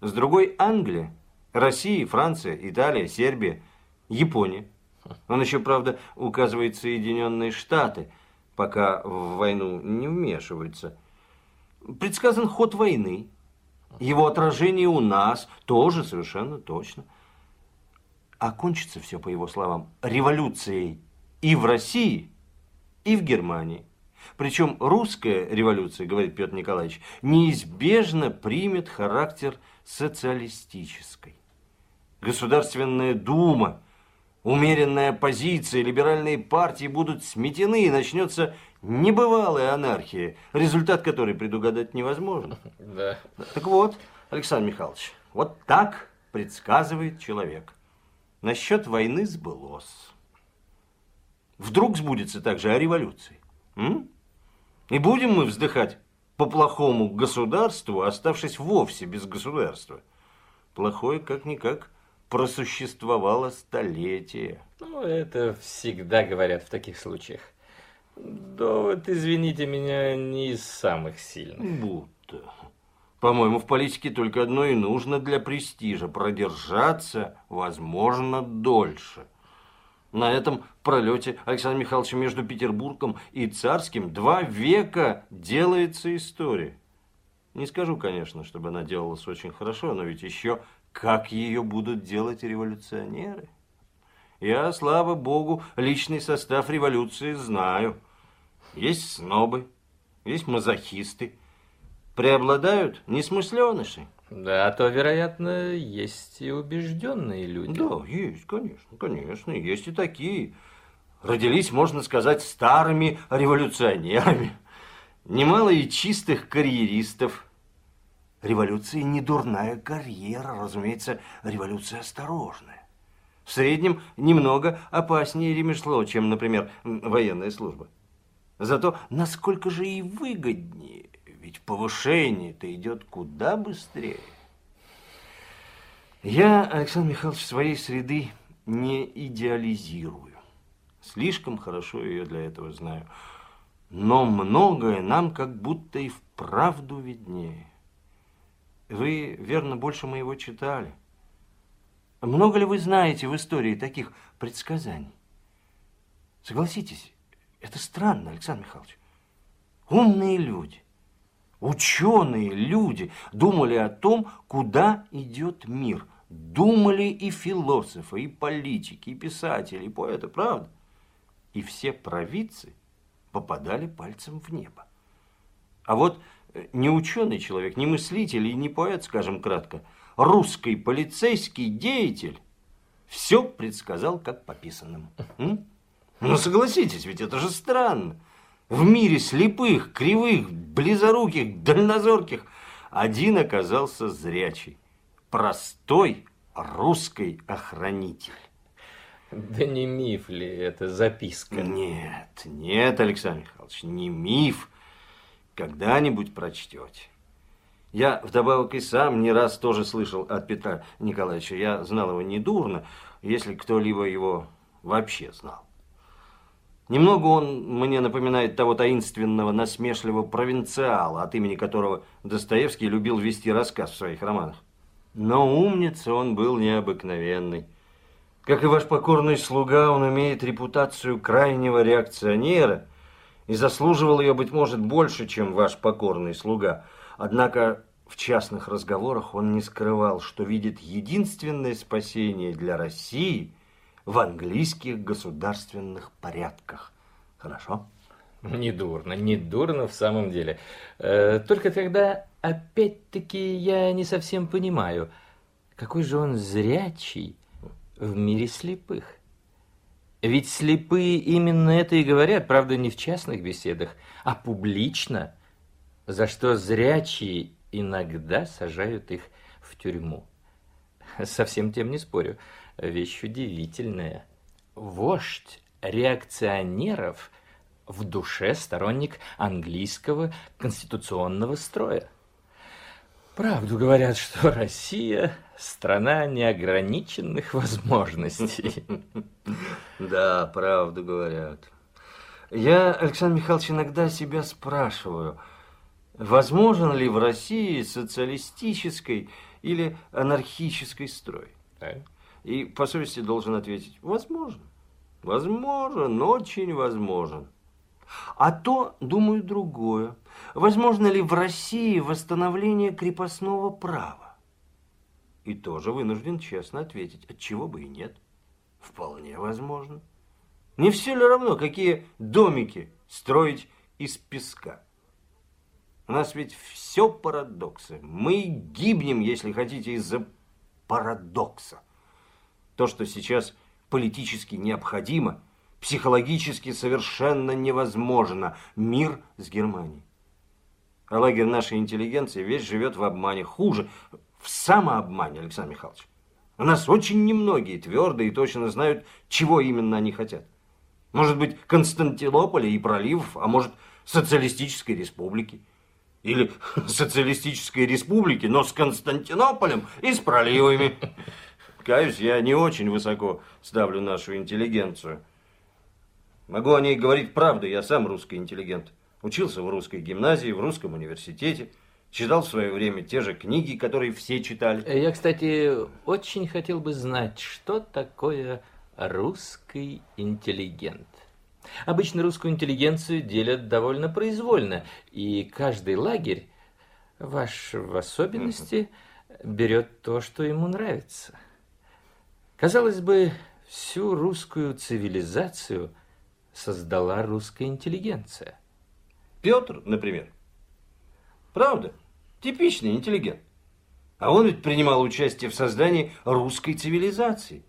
С другой – Англия, Россия, Франция, Италия, Сербия, Япония. Он еще, правда, указывает Соединенные Штаты, пока в войну не вмешиваются. Предсказан ход войны. Его отражение у нас тоже совершенно точно. Окончится все, по его словам, революцией и в России, и в Германии. Причем русская революция, говорит Петр Николаевич, неизбежно примет характер социалистической. Государственная дума, умеренная оппозиция, либеральные партии будут сметены, и начнется небывалая анархия, результат которой предугадать невозможно. Да. Так вот, Александр Михайлович, вот так предсказывает человек. Насчет войны сбылось. Вдруг сбудется также о революции. М? И будем мы вздыхать по плохому государству, оставшись вовсе без государства. Плохое, как-никак, просуществовало столетия. Ну, это всегда говорят в таких случаях. Довод, извините меня, не из самых сильных. Будто. По-моему, в политике только одно и нужно для престижа – продержаться, возможно, дольше – на этом пролете Александра Михайловича между Петербургом и Царским два века делается история. Не скажу, конечно, чтобы она делалась очень хорошо, но ведь еще как ее будут делать революционеры. Я, слава богу, личный состав революции знаю. Есть снобы, есть мазохисты. Преобладают несмысленыши. Да, а то, вероятно, есть и убежденные люди. Да, есть, конечно, конечно, есть и такие. Родились, можно сказать, старыми революционерами. Немало и чистых карьеристов. Революция не дурная карьера, разумеется, революция осторожная. В среднем немного опаснее ремесло, чем, например, военная служба. Зато насколько же и выгоднее ведь повышение-то идет куда быстрее. Я, Александр Михайлович, своей среды не идеализирую. Слишком хорошо ее для этого знаю. Но многое нам как будто и вправду виднее. Вы, верно, больше моего читали. Много ли вы знаете в истории таких предсказаний? Согласитесь, это странно, Александр Михайлович. Умные люди, ученые люди думали о том, куда идет мир. Думали и философы, и политики, и писатели, и поэты, правда? И все провидцы попадали пальцем в небо. А вот э, не ученый человек, не мыслитель и не поэт, скажем кратко, русский полицейский деятель все предсказал как по писанному. М? Ну, согласитесь, ведь это же странно. В мире слепых, кривых, близоруких, дальнозорких один оказался зрячий. Простой русский охранитель. Да не миф ли это записка? Нет, нет, Александр Михайлович, не миф. Когда-нибудь прочтете. Я вдобавок и сам не раз тоже слышал от Петра Николаевича. Я знал его недурно, если кто-либо его вообще знал. Немного он мне напоминает того таинственного, насмешливого провинциала, от имени которого Достоевский любил вести рассказ в своих романах. Но умница он был необыкновенный. Как и ваш покорный слуга, он имеет репутацию крайнего реакционера и заслуживал ее, быть может, больше, чем ваш покорный слуга. Однако в частных разговорах он не скрывал, что видит единственное спасение для России – в английских государственных порядках. Хорошо? Не дурно, не дурно в самом деле. Э, только тогда, опять-таки, я не совсем понимаю, какой же он зрячий в мире слепых. Ведь слепые именно это и говорят, правда, не в частных беседах, а публично, за что зрячие иногда сажают их в тюрьму. Совсем тем не спорю вещь удивительная. Вождь реакционеров в душе сторонник английского конституционного строя. Правду говорят, что Россия – страна неограниченных возможностей. Да, правду говорят. Я, Александр Михайлович, иногда себя спрашиваю, возможен ли в России социалистический или анархический строй? И по совести должен ответить, возможно. Возможен, очень возможен. А то, думаю, другое. Возможно ли в России восстановление крепостного права? И тоже вынужден честно ответить, от чего бы и нет. Вполне возможно. Не все ли равно, какие домики строить из песка? У нас ведь все парадоксы. Мы гибнем, если хотите, из-за парадокса. То, что сейчас политически необходимо, психологически совершенно невозможно. Мир с Германией. А лагерь нашей интеллигенции весь живет в обмане. Хуже, в самообмане, Александр Михайлович. У нас очень немногие твердо и точно знают, чего именно они хотят. Может быть, Константинополя и проливов, а может, социалистической республики. Или социалистической республики, но с Константинополем и с проливами. Каюсь, я не очень высоко ставлю нашу интеллигенцию. Могу о ней говорить правду, я сам русский интеллигент. Учился в русской гимназии, в русском университете. Читал в свое время те же книги, которые все читали. Я, кстати, очень хотел бы знать, что такое русский интеллигент. Обычно русскую интеллигенцию делят довольно произвольно, и каждый лагерь, ваш в особенности, берет то, что ему нравится. Казалось бы, всю русскую цивилизацию создала русская интеллигенция. Петр, например. Правда, типичный интеллигент. А он ведь принимал участие в создании русской цивилизации.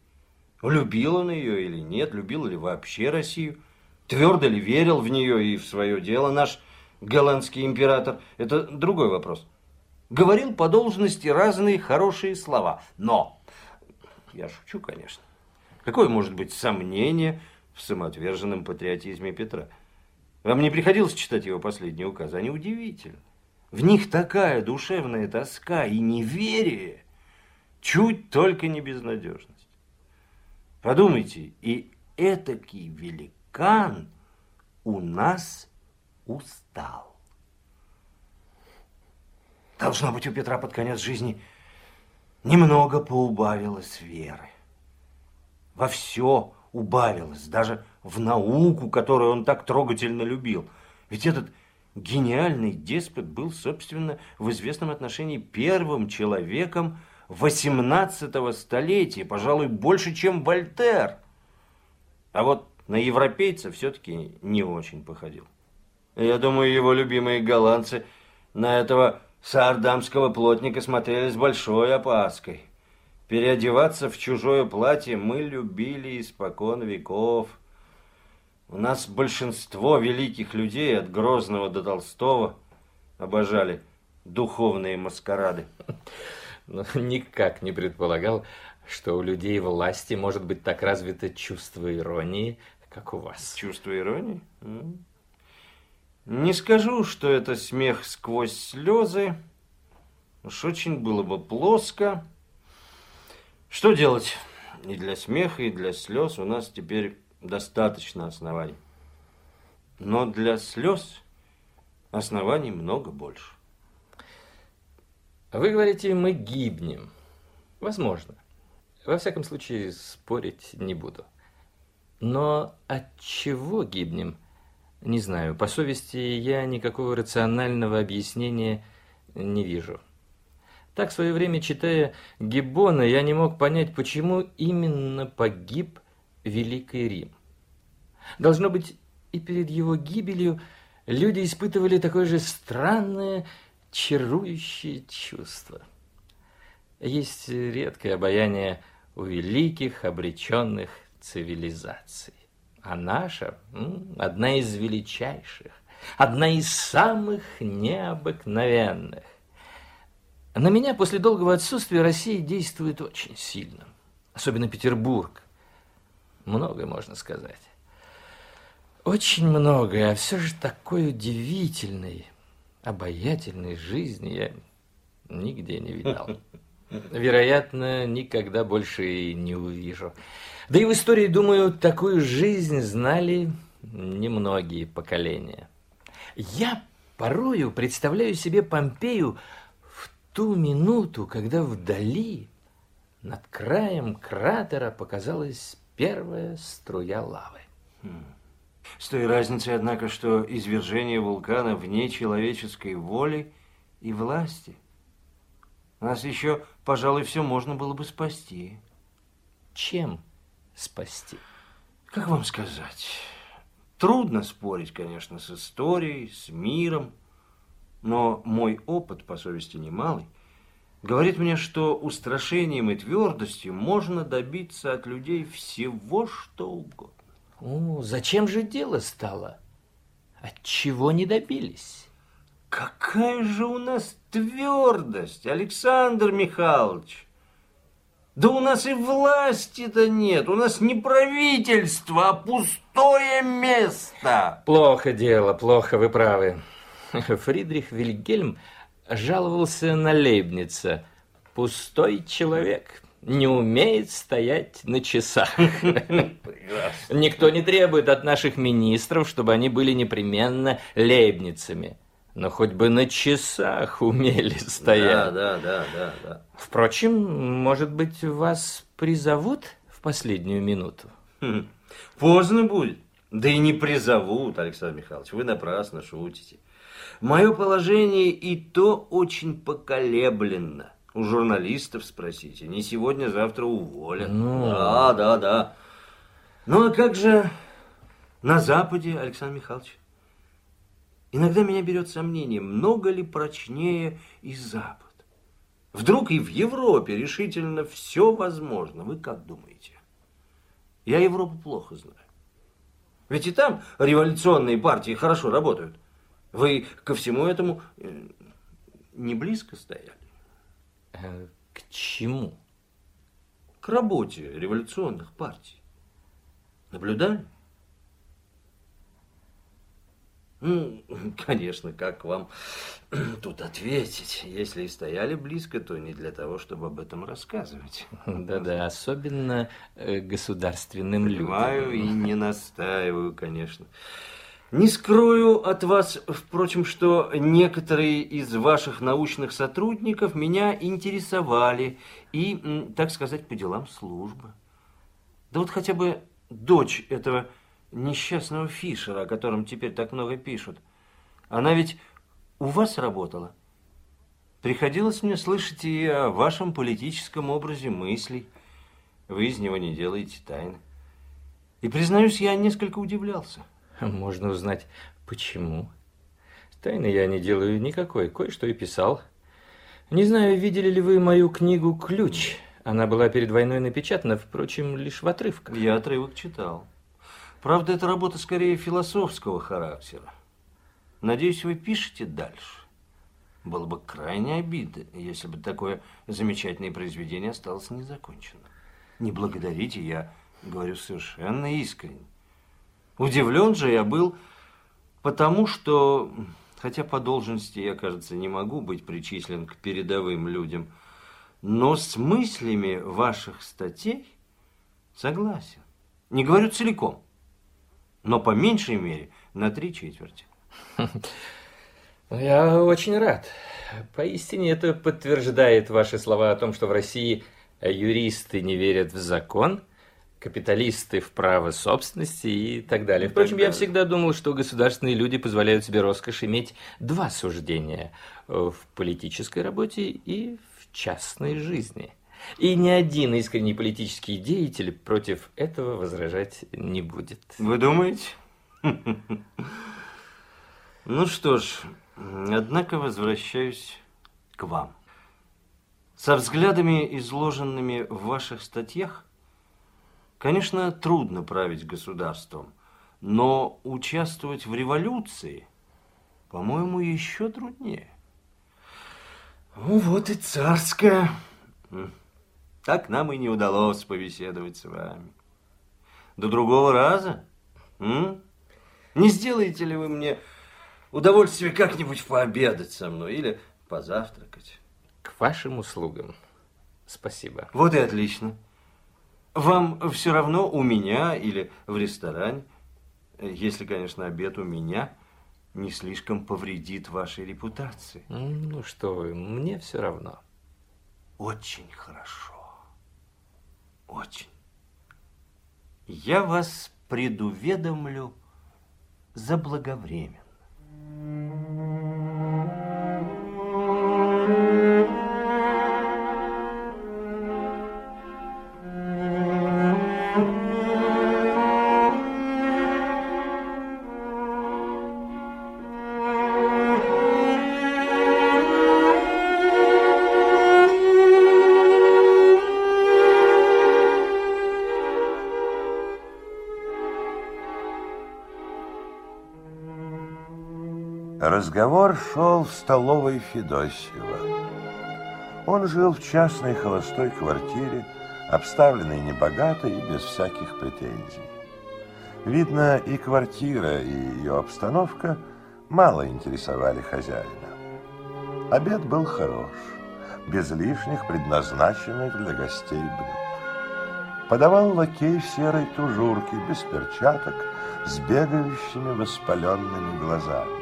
Любил он ее или нет, любил ли вообще Россию, твердо ли верил в нее и в свое дело наш голландский император, это другой вопрос. Говорил по должности разные хорошие слова, но я шучу, конечно. Какое может быть сомнение в самоотверженном патриотизме Петра? Вам не приходилось читать его последние указы? Они удивительны. В них такая душевная тоска и неверие, чуть только не безнадежность. Подумайте, и этакий великан у нас устал. Должно быть, у Петра под конец жизни немного поубавилось веры. Во все убавилось, даже в науку, которую он так трогательно любил. Ведь этот гениальный деспот был, собственно, в известном отношении первым человеком 18 столетия, пожалуй, больше, чем Вольтер. А вот на европейца все-таки не очень походил. Я думаю, его любимые голландцы на этого саардамского плотника смотрели с большой опаской. Переодеваться в чужое платье мы любили испокон веков. У нас большинство великих людей, от Грозного до Толстого, обожали духовные маскарады. Но никак не предполагал, что у людей власти может быть так развито чувство иронии, как у вас. Чувство иронии? Не скажу, что это смех сквозь слезы. Уж очень было бы плоско. Что делать? И для смеха, и для слез у нас теперь достаточно оснований. Но для слез оснований много больше. Вы говорите, мы гибнем. Возможно. Во всяком случае, спорить не буду. Но от чего гибнем? Не знаю. По совести я никакого рационального объяснения не вижу. Так, в свое время, читая Гиббона, я не мог понять, почему именно погиб Великий Рим. Должно быть, и перед его гибелью люди испытывали такое же странное, чарующее чувство. Есть редкое обаяние у великих обреченных цивилизаций. А наша – одна из величайших, одна из самых необыкновенных. На меня после долгого отсутствия Россия действует очень сильно. Особенно Петербург. Многое можно сказать. Очень многое, а все же такой удивительной, обаятельной жизни я нигде не видал. Вероятно, никогда больше и не увижу. Да и в истории, думаю, такую жизнь знали немногие поколения. Я порою представляю себе Помпею ту минуту, когда вдали над краем кратера показалась первая струя лавы. С той разницей, однако, что извержение вулкана вне человеческой воли и власти. Нас еще, пожалуй, все можно было бы спасти. Чем спасти? Как вам сказать? Трудно спорить, конечно, с историей, с миром, но мой опыт, по совести немалый, говорит мне, что устрашением и твердостью можно добиться от людей всего, что угодно. О, зачем же дело стало? От чего не добились? Какая же у нас твердость, Александр Михайлович! Да у нас и власти-то нет, у нас не правительство, а пустое место. Плохо дело, плохо, вы правы. Фридрих Вильгельм жаловался на Лейбница. Пустой человек, не умеет стоять на часах. Никто не требует от наших министров, чтобы они были непременно лейбницами. Но хоть бы на часах умели стоять. Да, да, да, да, да. Впрочем, может быть, вас призовут в последнюю минуту? Хм, поздно будет. Да и не призовут, Александр Михайлович. Вы напрасно шутите. Мое положение и то очень поколебленно. У журналистов спросите. Не сегодня, завтра уволят. Ну... Да, да, да. Ну, а как же на Западе, Александр Михайлович? Иногда меня берет сомнение, много ли прочнее и Запад. Вдруг и в Европе решительно все возможно. Вы как думаете? Я Европу плохо знаю. Ведь и там революционные партии хорошо работают. Вы ко всему этому э, не близко стояли? Э, к чему? К работе революционных партий. Наблюдали? Ну, конечно, как вам тут ответить? Если и стояли близко, то не для того, чтобы об этом рассказывать. Да-да, особенно э, государственным Понимаю людям. и не настаиваю, конечно. Не скрою от вас, впрочем, что некоторые из ваших научных сотрудников меня интересовали и, так сказать, по делам службы. Да вот хотя бы дочь этого несчастного Фишера, о котором теперь так много пишут. Она ведь у вас работала. Приходилось мне слышать и о вашем политическом образе мыслей. Вы из него не делаете тайны. И, признаюсь, я несколько удивлялся. Можно узнать, почему. Тайны я не делаю никакой, кое-что и писал. Не знаю, видели ли вы мою книгу «Ключ». Она была перед войной напечатана, впрочем, лишь в отрывках. Я отрывок читал. Правда, это работа скорее философского характера. Надеюсь, вы пишете дальше. Было бы крайне обидно, если бы такое замечательное произведение осталось незаконченным. Не благодарите, я говорю совершенно искренне. Удивлен же я был, потому что, хотя по должности я, кажется, не могу быть причислен к передовым людям, но с мыслями ваших статей согласен. Не говорю целиком, но по меньшей мере на три четверти. Я очень рад. Поистине это подтверждает ваши слова о том, что в России юристы не верят в закон – капиталисты в право собственности и так далее. Впрочем, я всегда думал, что государственные люди позволяют себе роскошь иметь два суждения в политической работе и в частной жизни. И ни один искренний политический деятель против этого возражать не будет. Вы думаете? Ну что ж, однако возвращаюсь к вам. Со взглядами, изложенными в ваших статьях, Конечно, трудно править государством, но участвовать в революции, по-моему, еще труднее. Ну, вот и царская. Так нам и не удалось побеседовать с вами. До другого раза? М? Не сделаете ли вы мне удовольствие как-нибудь пообедать со мной или позавтракать? К вашим услугам. Спасибо. Вот и отлично. Вам все равно у меня или в ресторане, если, конечно, обед у меня не слишком повредит вашей репутации. Ну что вы, мне все равно. Очень хорошо. Очень. Я вас предуведомлю заблаговременно. Разговор шел в столовой Федосева. Он жил в частной холостой квартире, обставленной небогато и без всяких претензий. Видно, и квартира, и ее обстановка мало интересовали хозяина. Обед был хорош, без лишних предназначенных для гостей блюд. Подавал лакей в серой тужурке, без перчаток, с бегающими воспаленными глазами.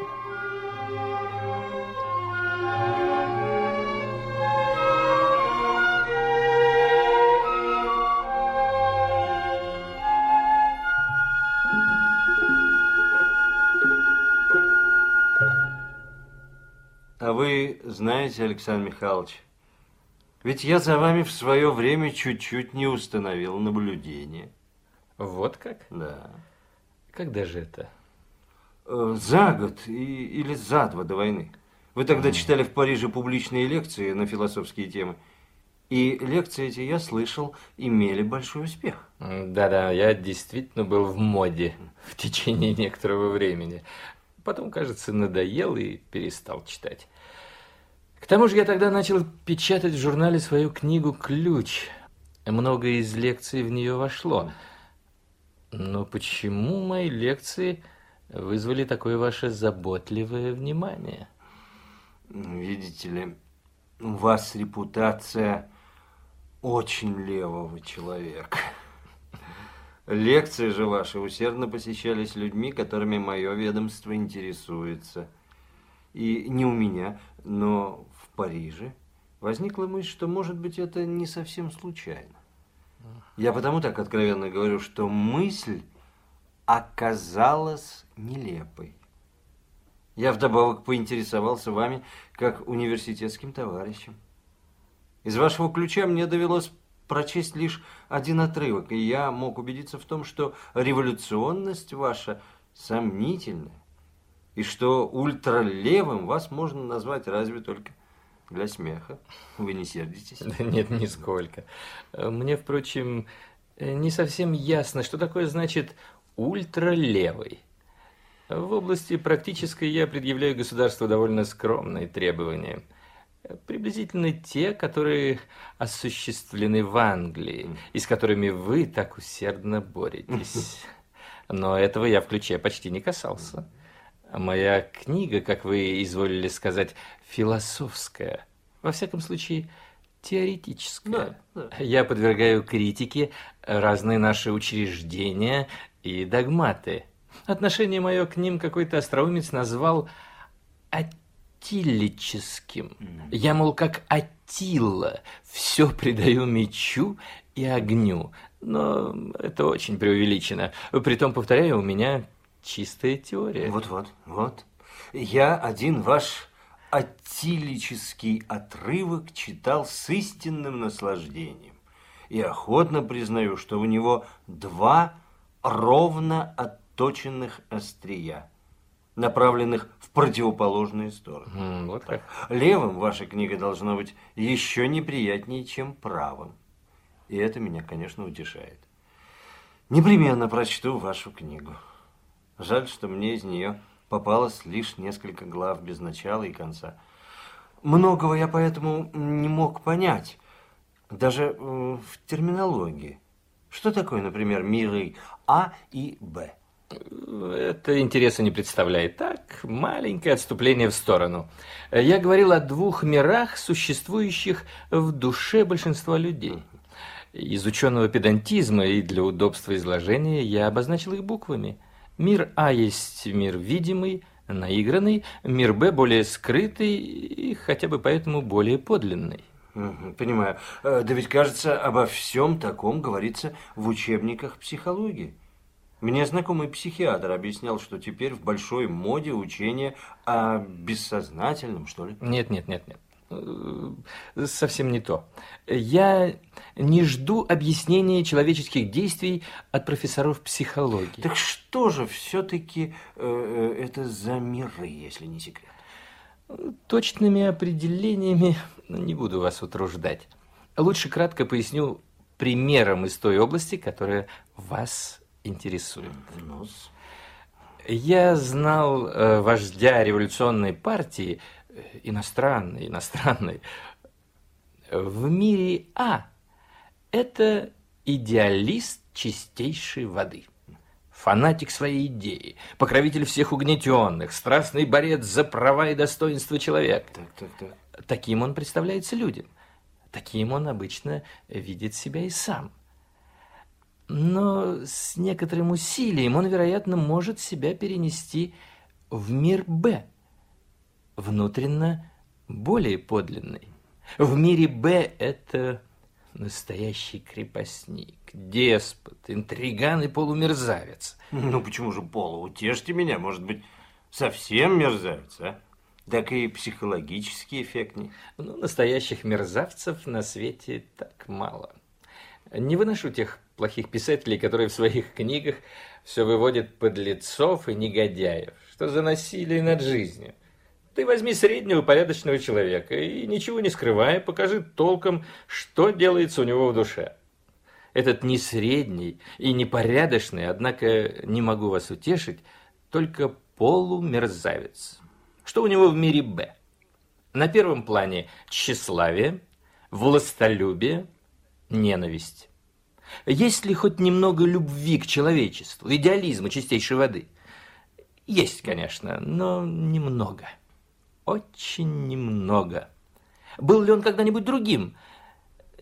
Знаете, Александр Михайлович, ведь я за вами в свое время чуть-чуть не установил наблюдение. Вот как? Да. Когда же это? Э, за год и, или за два до войны. Вы тогда читали в Париже публичные лекции на философские темы. И лекции эти, я слышал, имели большой успех. Да-да, я действительно был в моде в течение некоторого времени. Потом, кажется, надоел и перестал читать. Тому же я тогда начал печатать в журнале свою книгу «Ключ». Много из лекций в нее вошло. Но почему мои лекции вызвали такое ваше заботливое внимание? Видите ли, у вас репутация очень левого человека. Лекции же ваши усердно посещались людьми, которыми мое ведомство интересуется. И не у меня, но Париже возникла мысль, что, может быть, это не совсем случайно. Я потому так откровенно говорю, что мысль оказалась нелепой. Я вдобавок поинтересовался вами как университетским товарищем. Из вашего ключа мне довелось прочесть лишь один отрывок, и я мог убедиться в том, что революционность ваша сомнительная, и что ультралевым вас можно назвать разве только для смеха. Вы не сердитесь? Да нет, нисколько. Мне, впрочем, не совсем ясно, что такое значит ультралевый. В области практической я предъявляю государству довольно скромные требования. Приблизительно те, которые осуществлены в Англии, и с которыми вы так усердно боретесь. Но этого я в ключе почти не касался. Моя книга, как вы изволили сказать, философская. Во всяком случае, теоретическая. Да, да. Я подвергаю критике разные наши учреждения и догматы. Отношение мое к ним какой-то остроумец назвал атиллическим. Я, мол, как Атилла, все придаю мечу и огню. Но это очень преувеличено. Притом, повторяю, у меня чистая теория. Вот-вот, вот. Я один ваш атилический отрывок читал с истинным наслаждением. И охотно признаю, что у него два ровно отточенных острия, направленных в противоположные стороны. Mm, вот так. Левым ваша книга должна быть еще неприятнее, чем правым. И это меня, конечно, утешает. Непременно прочту вашу книгу. Жаль, что мне из нее попалось лишь несколько глав без начала и конца. Многого я поэтому не мог понять, даже э, в терминологии. Что такое, например, миры А и Б? Это интереса не представляет. Так, маленькое отступление в сторону. Я говорил о двух мирах, существующих в душе большинства людей. Из ученого педантизма и для удобства изложения я обозначил их буквами – Мир А есть мир видимый, наигранный, мир Б более скрытый и хотя бы поэтому более подлинный. Понимаю. Э, да ведь, кажется, обо всем таком говорится в учебниках психологии. Мне знакомый психиатр объяснял, что теперь в большой моде учение о бессознательном, что ли? Нет, нет, нет, нет. Э, совсем не то. Я не жду объяснения человеческих действий от профессоров психологии. Так что же все-таки э, э, это за миры, если не секрет? Точными определениями не буду вас утруждать. Лучше кратко поясню примером из той области, которая вас интересует. ну Я знал э, вождя революционной партии, иностранный, иностранный. В мире А это идеалист чистейшей воды. Фанатик своей идеи, покровитель всех угнетенных, страстный борец за права и достоинство человека. Так, так, так. Таким он представляется людям. Таким он обычно видит себя и сам. Но с некоторым усилием он, вероятно, может себя перенести в мир Б – внутренно более подлинный. В мире Б это настоящий крепостник, деспот, интриган и полумерзавец. Ну почему же полу? Утешьте меня, может быть, совсем мерзавец, а? Так и психологический эффект не. Ну, настоящих мерзавцев на свете так мало. Не выношу тех плохих писателей, которые в своих книгах все выводят подлецов и негодяев. Что за насилие над жизнью? Ты возьми среднего порядочного человека и, ничего не скрывая, покажи толком, что делается у него в душе. Этот не средний и непорядочный, однако не могу вас утешить, только полумерзавец. Что у него в мире Б? На первом плане тщеславие, властолюбие, ненависть. Есть ли хоть немного любви к человечеству, идеализма чистейшей воды? Есть, конечно, но немного очень немного. Был ли он когда-нибудь другим?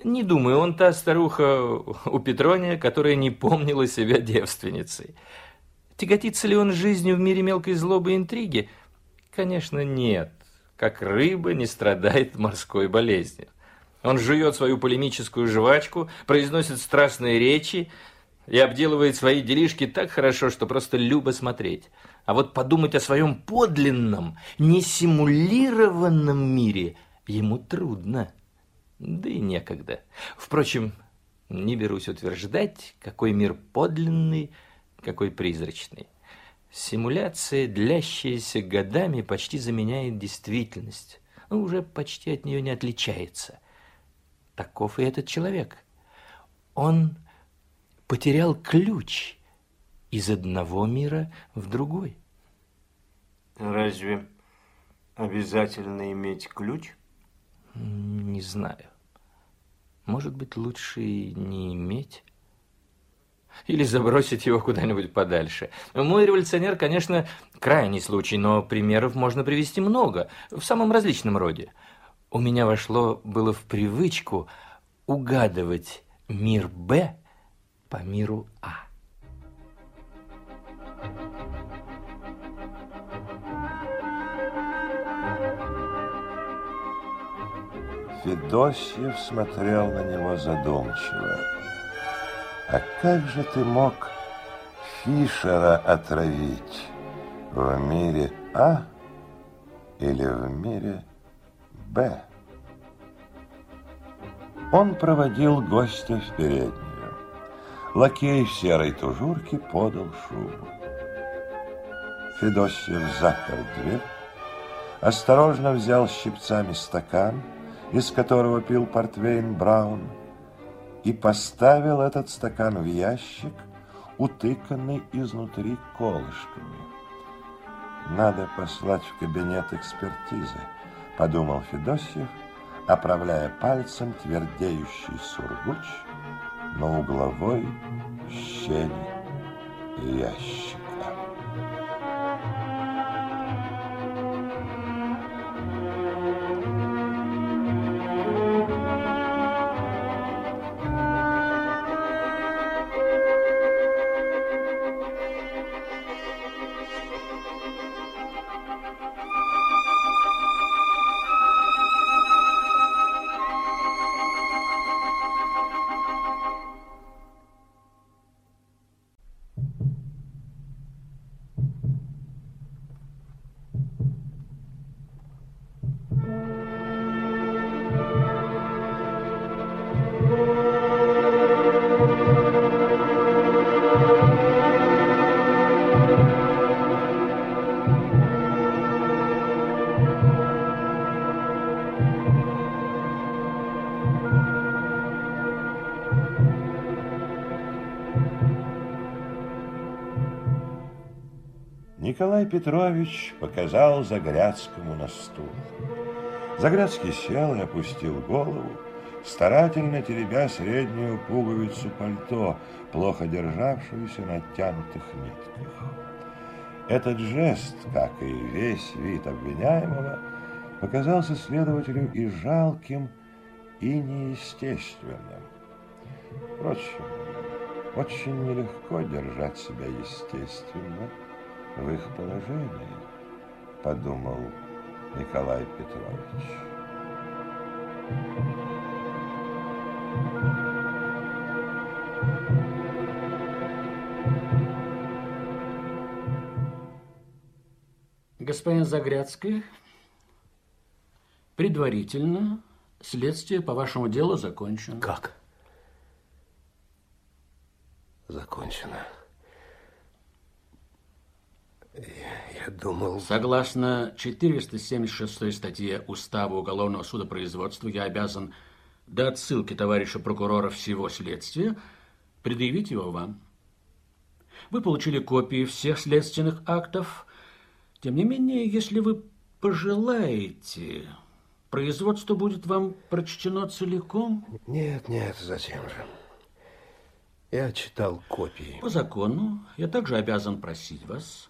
Не думаю, он та старуха у Петрония, которая не помнила себя девственницей. Тяготится ли он жизнью в мире мелкой злобы и интриги? Конечно, нет. Как рыба не страдает морской болезнью. Он жует свою полемическую жвачку, произносит страстные речи и обделывает свои делишки так хорошо, что просто любо смотреть. А вот подумать о своем подлинном, несимулированном мире ему трудно. Да и некогда. Впрочем, не берусь утверждать, какой мир подлинный, какой призрачный. Симуляция, длящаяся годами, почти заменяет действительность. Ну, уже почти от нее не отличается. Таков и этот человек. Он потерял ключ из одного мира в другой. Разве обязательно иметь ключ? Не знаю. Может быть, лучше и не иметь? Или забросить его куда-нибудь подальше. Мой революционер, конечно, крайний случай, но примеров можно привести много, в самом различном роде. У меня вошло было в привычку угадывать мир Б по миру А. Федосьев смотрел на него задумчиво. А как же ты мог Фишера отравить в мире А или в мире Б? Он проводил гостя в переднюю. Лакей в серой тужурке подал шубу. Федосьев запер дверь, осторожно взял щипцами стакан, из которого пил портвейн Браун, и поставил этот стакан в ящик, утыканный изнутри колышками. «Надо послать в кабинет экспертизы», — подумал Федосьев, оправляя пальцем твердеющий сургуч на угловой щели ящика. Петрович показал Загрядскому на стул. Загрядский сел и опустил голову, старательно теребя среднюю пуговицу пальто, плохо державшуюся на оттянутых нитках. Этот жест, как и весь вид обвиняемого, показался следователю и жалким, и неестественным. Впрочем, очень нелегко держать себя естественно – в их положении, подумал Николай Петрович. Господин Загрядский, предварительно следствие по вашему делу закончено. Как? Закончено. Я думал... Согласно 476 статье Устава уголовного судопроизводства, я обязан до отсылки товарища прокурора всего следствия предъявить его вам. Вы получили копии всех следственных актов. Тем не менее, если вы пожелаете, производство будет вам прочтено целиком. Нет, нет, зачем же? Я читал копии. По закону я также обязан просить вас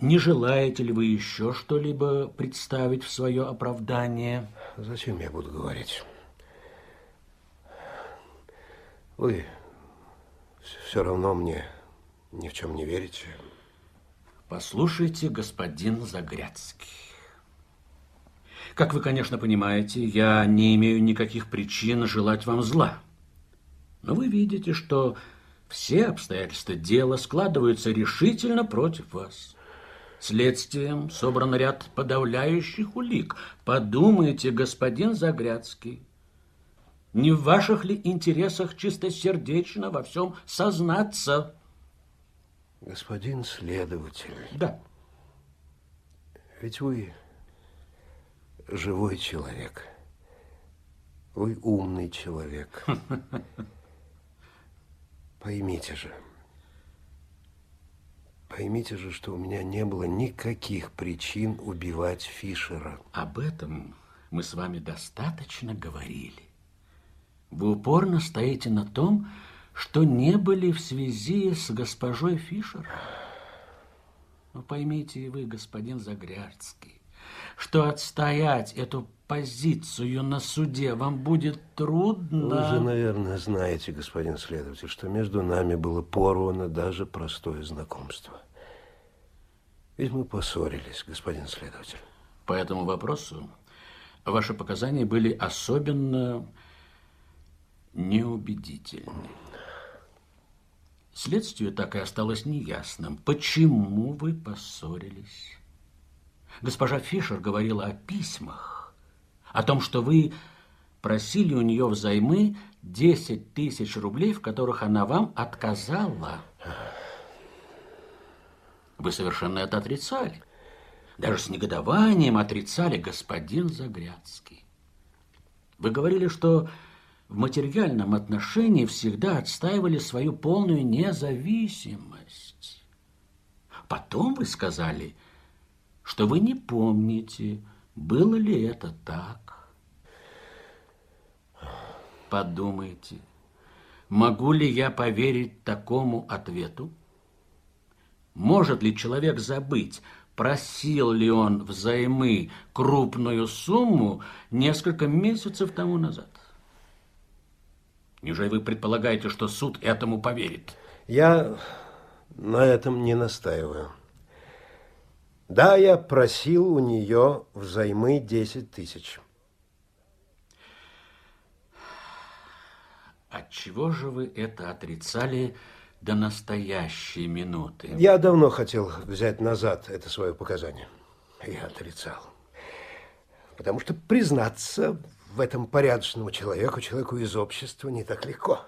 не желаете ли вы еще что-либо представить в свое оправдание? Зачем я буду говорить? Вы все равно мне ни в чем не верите. Послушайте, господин Загрядский. Как вы, конечно, понимаете, я не имею никаких причин желать вам зла. Но вы видите, что все обстоятельства дела складываются решительно против вас. Следствием собран ряд подавляющих улик. Подумайте, господин Загрядский, не в ваших ли интересах чистосердечно во всем сознаться? Господин следователь. Да. Ведь вы живой человек. Вы умный человек. Поймите же, поймите же, что у меня не было никаких причин убивать Фишера. Об этом мы с вами достаточно говорили. Вы упорно стоите на том, что не были в связи с госпожой Фишер. Но поймите и вы, господин Загрядский, что отстоять эту позицию на суде вам будет трудно. Вы же, наверное, знаете, господин следователь, что между нами было порвано даже простое знакомство. Ведь мы поссорились, господин следователь. По этому вопросу ваши показания были особенно неубедительны. Следствию так и осталось неясным, почему вы поссорились. Госпожа Фишер говорила о письмах, о том, что вы просили у нее взаймы 10 тысяч рублей, в которых она вам отказала. Вы совершенно это отрицали. Даже с негодованием отрицали господин Загрядский. Вы говорили, что в материальном отношении всегда отстаивали свою полную независимость. Потом вы сказали, что вы не помните, было ли это так. Подумайте, могу ли я поверить такому ответу? Может ли человек забыть, просил ли он взаймы крупную сумму несколько месяцев тому назад? Неужели вы предполагаете, что суд этому поверит? Я на этом не настаиваю. Да, я просил у нее взаймы 10 тысяч. Отчего же вы это отрицали до настоящей минуты? Я давно хотел взять назад это свое показание. Я отрицал. Потому что признаться в этом порядочному человеку, человеку из общества, не так легко.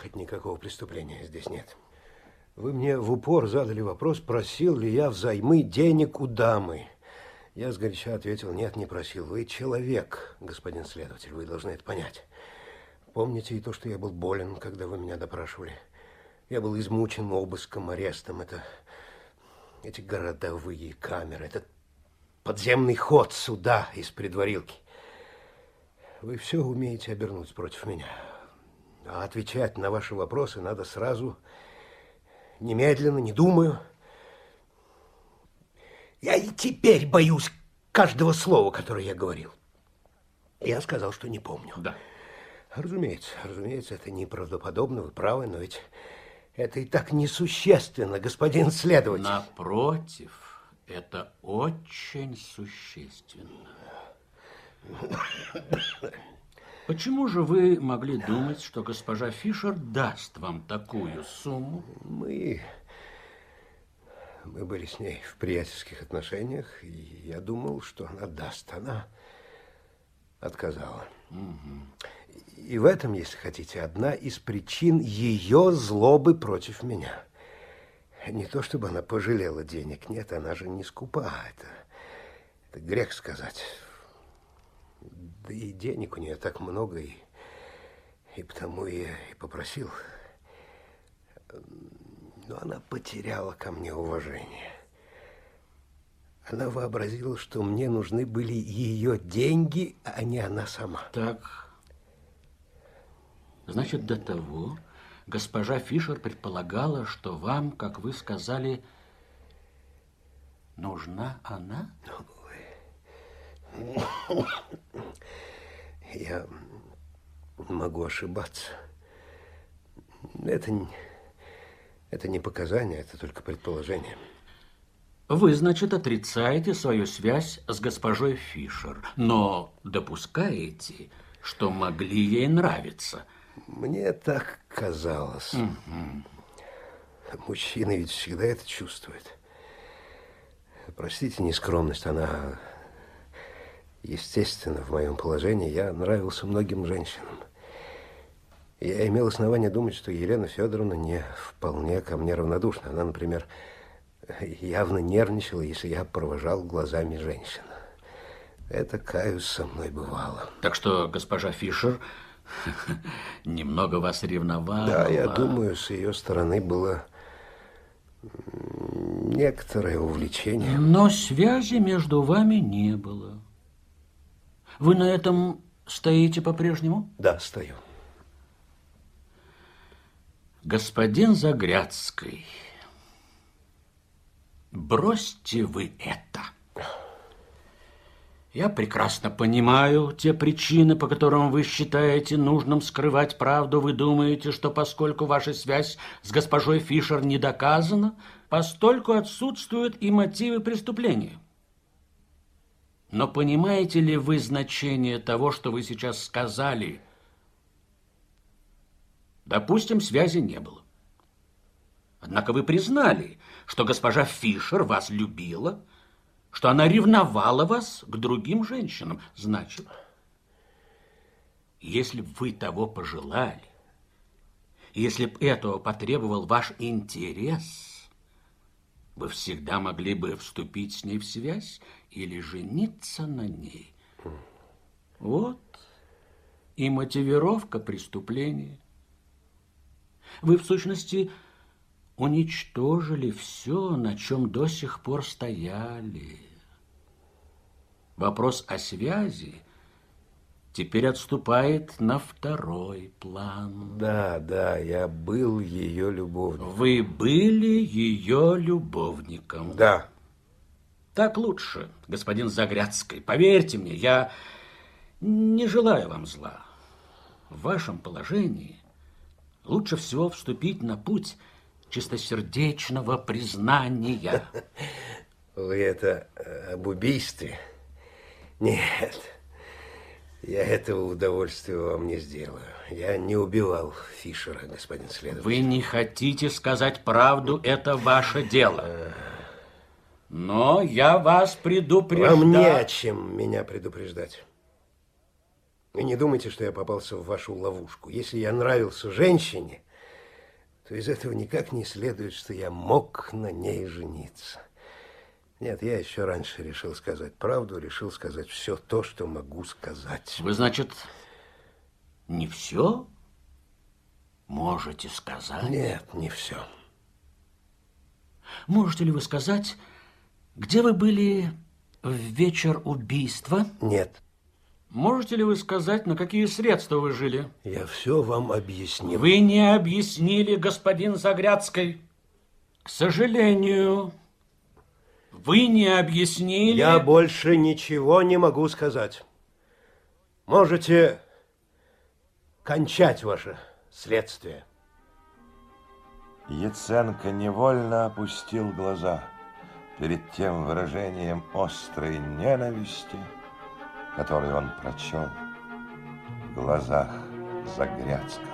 Хоть никакого преступления здесь нет. Вы мне в упор задали вопрос, просил ли я взаймы денег у дамы. Я сгоряча ответил, нет, не просил. Вы человек, господин следователь, вы должны это понять. Помните и то, что я был болен, когда вы меня допрашивали. Я был измучен обыском, арестом. Это эти городовые камеры, этот подземный ход сюда из предварилки. Вы все умеете обернуть против меня. А отвечать на ваши вопросы надо сразу, немедленно, не думаю. Я и теперь боюсь каждого слова, которое я говорил. Я сказал, что не помню. Да. Разумеется, разумеется, это неправдоподобно, вы правы, но ведь это и так несущественно, господин следователь. Напротив, это очень существенно. Почему же вы могли думать, что госпожа Фишер даст вам такую сумму? Мы... Мы были с ней в приятельских отношениях, и я думал, что она даст. Она отказала. Угу. И в этом, если хотите, одна из причин ее злобы против меня. Не то, чтобы она пожалела денег. Нет, она же не скупа. Это, это грех сказать. Да и денег у нее так много, и, и потому я и попросил. Но она потеряла ко мне уважение. Она вообразила, что мне нужны были ее деньги, а не она сама. Так, значит, до того госпожа Фишер предполагала, что вам, как вы сказали, нужна она? Ну, Я могу ошибаться. Это, не- это не показания, это только предположение. Вы, значит, отрицаете свою связь с госпожой Фишер, но допускаете, что могли ей нравиться. Мне так казалось. Мужчины ведь всегда это чувствуют. Простите нескромность, она... Естественно, в моем положении я нравился многим женщинам. Я имел основание думать, что Елена Федоровна не вполне ко мне равнодушна. Она, например, явно нервничала, если я провожал глазами женщин. Это, каюсь, со мной бывало. Так что госпожа Фишер немного вас ревновала. Да, я думаю, с ее стороны было некоторое увлечение. Но связи между вами не было. Вы на этом стоите по-прежнему? Да, стою. Господин Загрядский, бросьте вы это. Я прекрасно понимаю те причины, по которым вы считаете нужным скрывать правду. Вы думаете, что поскольку ваша связь с госпожой Фишер не доказана, постольку отсутствуют и мотивы преступления. Но понимаете ли вы значение того, что вы сейчас сказали? Допустим, связи не было. Однако вы признали, что госпожа Фишер вас любила, что она ревновала вас к другим женщинам. Значит, если б вы того пожелали, если б этого потребовал ваш интерес, вы всегда могли бы вступить с ней в связь или жениться на ней. Вот и мотивировка преступления. Вы, в сущности, уничтожили все, на чем до сих пор стояли. Вопрос о связи теперь отступает на второй план. Да, да, я был ее любовником. Вы были ее любовником. Да. Так лучше, господин Загрядский. Поверьте мне, я не желаю вам зла. В вашем положении лучше всего вступить на путь чистосердечного признания. Вы это э, об убийстве? Нет. Я этого удовольствия вам не сделаю. Я не убивал Фишера, господин следователь. Вы не хотите сказать правду, это ваше дело. Но я вас предупреждаю. Вам не о чем меня предупреждать. И не думайте, что я попался в вашу ловушку. Если я нравился женщине, то из этого никак не следует, что я мог на ней жениться. Нет, я еще раньше решил сказать правду, решил сказать все то, что могу сказать. Вы, значит, не все можете сказать? Нет, не все. Можете ли вы сказать, где вы были в вечер убийства? Нет, Можете ли вы сказать, на какие средства вы жили? я все вам объяснил. Вы не объяснили, господин Загрядский. К сожалению, вы не объяснили... Я больше ничего не могу сказать. Можете кончать ваше следствие. Яценко невольно опустил глаза перед тем выражением острой ненависти, которое он прочел в глазах Загрядского.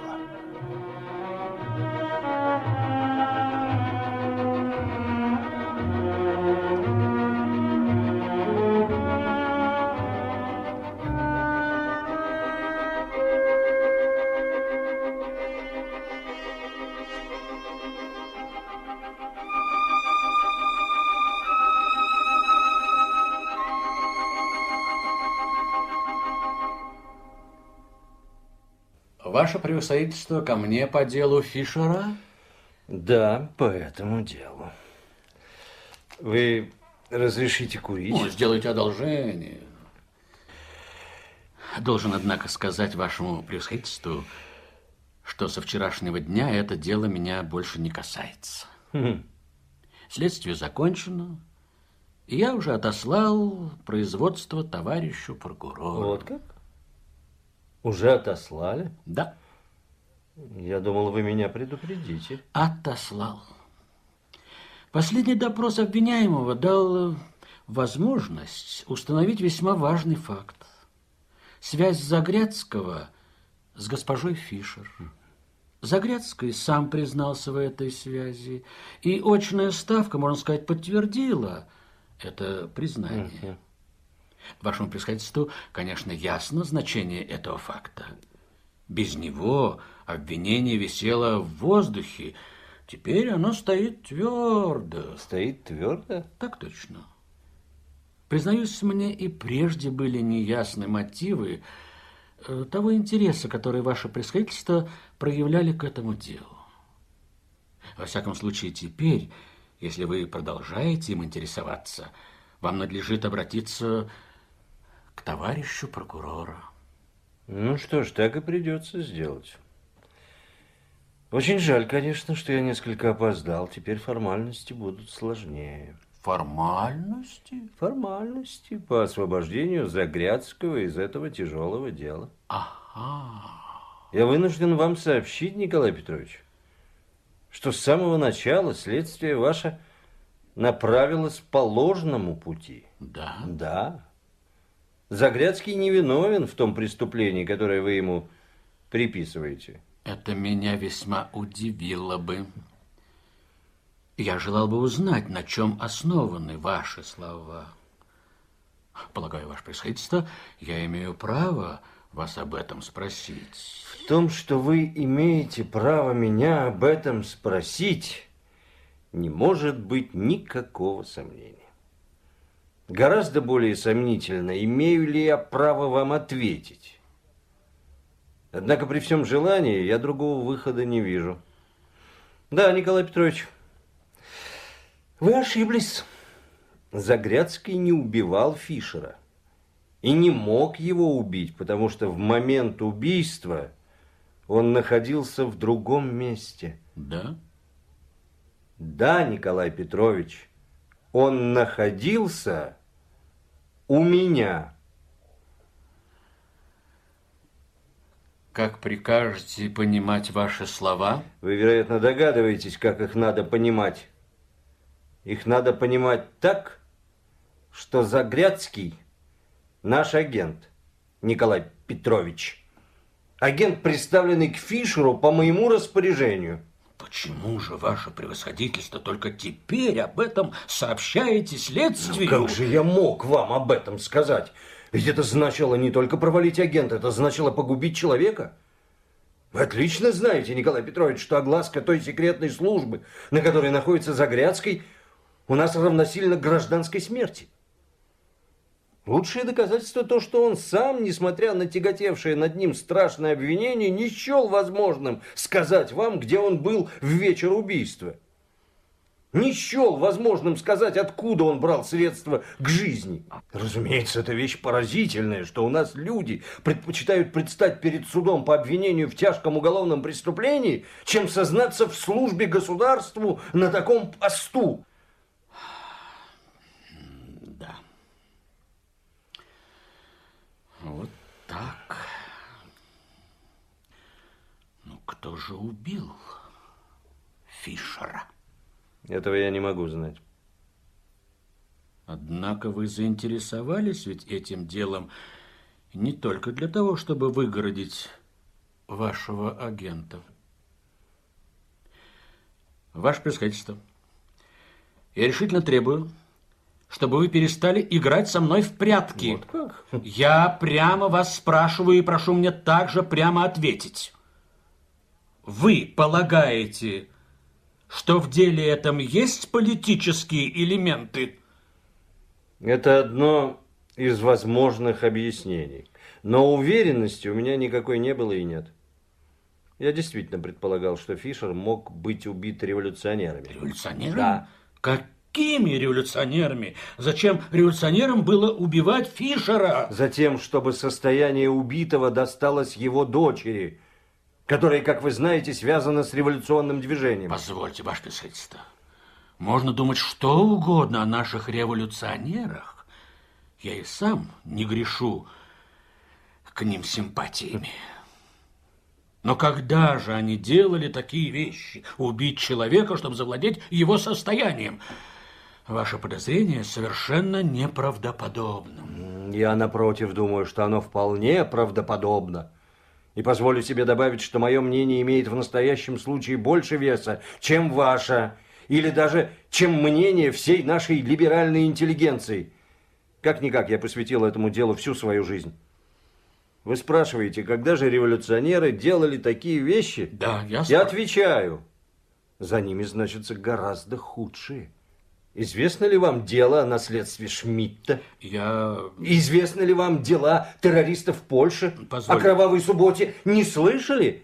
Ваше превосходительство ко мне по делу Фишера? Да, по этому делу. Вы разрешите курить? Ну, сделайте одолжение. Должен, однако, сказать вашему превосходительству, что со вчерашнего дня это дело меня больше не касается. Следствие закончено, и я уже отослал производство товарищу прокурору. Вот как? Уже отослали? Да. Я думал, вы меня предупредите. Отослал. Последний допрос обвиняемого дал э, возможность установить весьма важный факт. Связь Загрядского с госпожой Фишер. Загрядский сам признался в этой связи, и очная ставка, можно сказать, подтвердила это признание. Вашему происходительству, конечно, ясно значение этого факта. Без него обвинение висело в воздухе. Теперь оно стоит твердо. Стоит твердо? Так точно. Признаюсь, мне и прежде были неясны мотивы э, того интереса, который ваше происходительство проявляли к этому делу. Во всяком случае, теперь, если вы продолжаете им интересоваться, вам надлежит обратиться товарищу прокурора. Ну что ж, так и придется сделать. Очень жаль, конечно, что я несколько опоздал. Теперь формальности будут сложнее. Формальности? Формальности по освобождению Загрядского из этого тяжелого дела. Ага. Я вынужден вам сообщить, Николай Петрович, что с самого начала следствие ваше направилось по ложному пути. Да? Да. Загрядский невиновен в том преступлении, которое вы ему приписываете. Это меня весьма удивило бы. Я желал бы узнать, на чем основаны ваши слова. Полагаю, ваше происходительство, я имею право вас об этом спросить. В том, что вы имеете право меня об этом спросить, не может быть никакого сомнения. Гораздо более сомнительно, имею ли я право вам ответить. Однако при всем желании я другого выхода не вижу. Да, Николай Петрович, вы ошиблись. Загрядский не убивал Фишера. И не мог его убить, потому что в момент убийства он находился в другом месте. Да? Да, Николай Петрович, он находился у меня. Как прикажете понимать ваши слова? Вы, вероятно, догадываетесь, как их надо понимать. Их надо понимать так, что Загрядский наш агент, Николай Петрович. Агент, представленный к Фишеру по моему распоряжению. Почему же ваше превосходительство только теперь об этом сообщаете следствию? Ну, как же я мог вам об этом сказать? Ведь это значило не только провалить агента, это значило погубить человека. Вы отлично знаете, Николай Петрович, что огласка той секретной службы, на которой находится Загрядский, у нас равносильно гражданской смерти. Лучшее доказательство то, что он сам, несмотря на тяготевшее над ним страшное обвинение, не счел возможным сказать вам, где он был в вечер убийства. Не счел возможным сказать, откуда он брал средства к жизни. Разумеется, это вещь поразительная, что у нас люди предпочитают предстать перед судом по обвинению в тяжком уголовном преступлении, чем сознаться в службе государству на таком посту. Вот так. Ну, кто же убил Фишера? Этого я не могу знать. Однако вы заинтересовались ведь этим делом не только для того, чтобы выгородить вашего агента. Ваше происходительство, я решительно требую, чтобы вы перестали играть со мной в прятки. Вот как? Я прямо вас спрашиваю и прошу мне также прямо ответить. Вы полагаете, что в деле этом есть политические элементы? Это одно из возможных объяснений. Но уверенности у меня никакой не было и нет. Я действительно предполагал, что Фишер мог быть убит революционерами. Революционерами? Да. Как какими революционерами? Зачем революционерам было убивать Фишера? Затем, чтобы состояние убитого досталось его дочери, которая, как вы знаете, связана с революционным движением. Позвольте, ваше писательство. Можно думать что угодно о наших революционерах. Я и сам не грешу к ним симпатиями. Но когда же они делали такие вещи? Убить человека, чтобы завладеть его состоянием? Ваше подозрение совершенно неправдоподобно. Я, напротив, думаю, что оно вполне правдоподобно. И позволю себе добавить, что мое мнение имеет в настоящем случае больше веса, чем ваше, или даже чем мнение всей нашей либеральной интеллигенции. Как-никак я посвятил этому делу всю свою жизнь. Вы спрашиваете, когда же революционеры делали такие вещи? Да, я Я отвечаю. За ними значится гораздо худшие. Известно ли вам дело о наследстве Шмидта? Я... Известны ли вам дела террористов в Польше? Позволь. О кровавой субботе не слышали?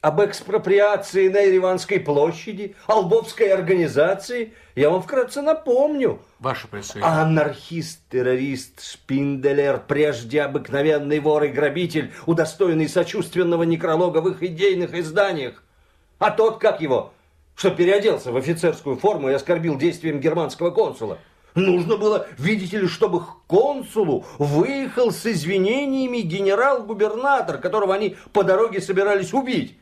Об экспроприации на Ереванской площади? О Лбовской организации? Я вам вкратце напомню. Ваше. А анархист, террорист, шпинделер, прежде обыкновенный вор и грабитель, удостоенный сочувственного некролога в их идейных изданиях. А тот, как его, что переоделся в офицерскую форму и оскорбил действием германского консула. Нужно было, видите ли, чтобы к консулу выехал с извинениями генерал-губернатор, которого они по дороге собирались убить.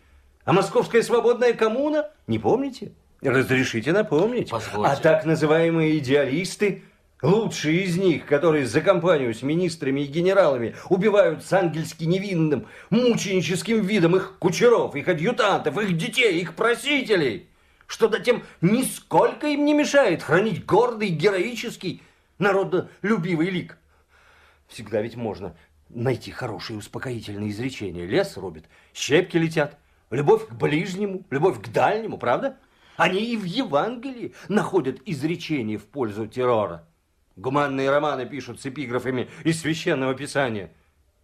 А московская свободная коммуна, не помните? Разрешите напомнить. Позвольте. А так называемые идеалисты, лучшие из них, которые за компанию с министрами и генералами убивают с ангельски невинным, мученическим видом их кучеров, их адъютантов, их детей, их просителей, что затем нисколько им не мешает хранить гордый, героический, народолюбивый лик. Всегда ведь можно найти хорошие успокоительные изречения. Лес рубит, щепки летят, любовь к ближнему, любовь к дальнему, правда? Они и в Евангелии находят изречения в пользу террора. Гуманные романы пишут с эпиграфами из Священного Писания.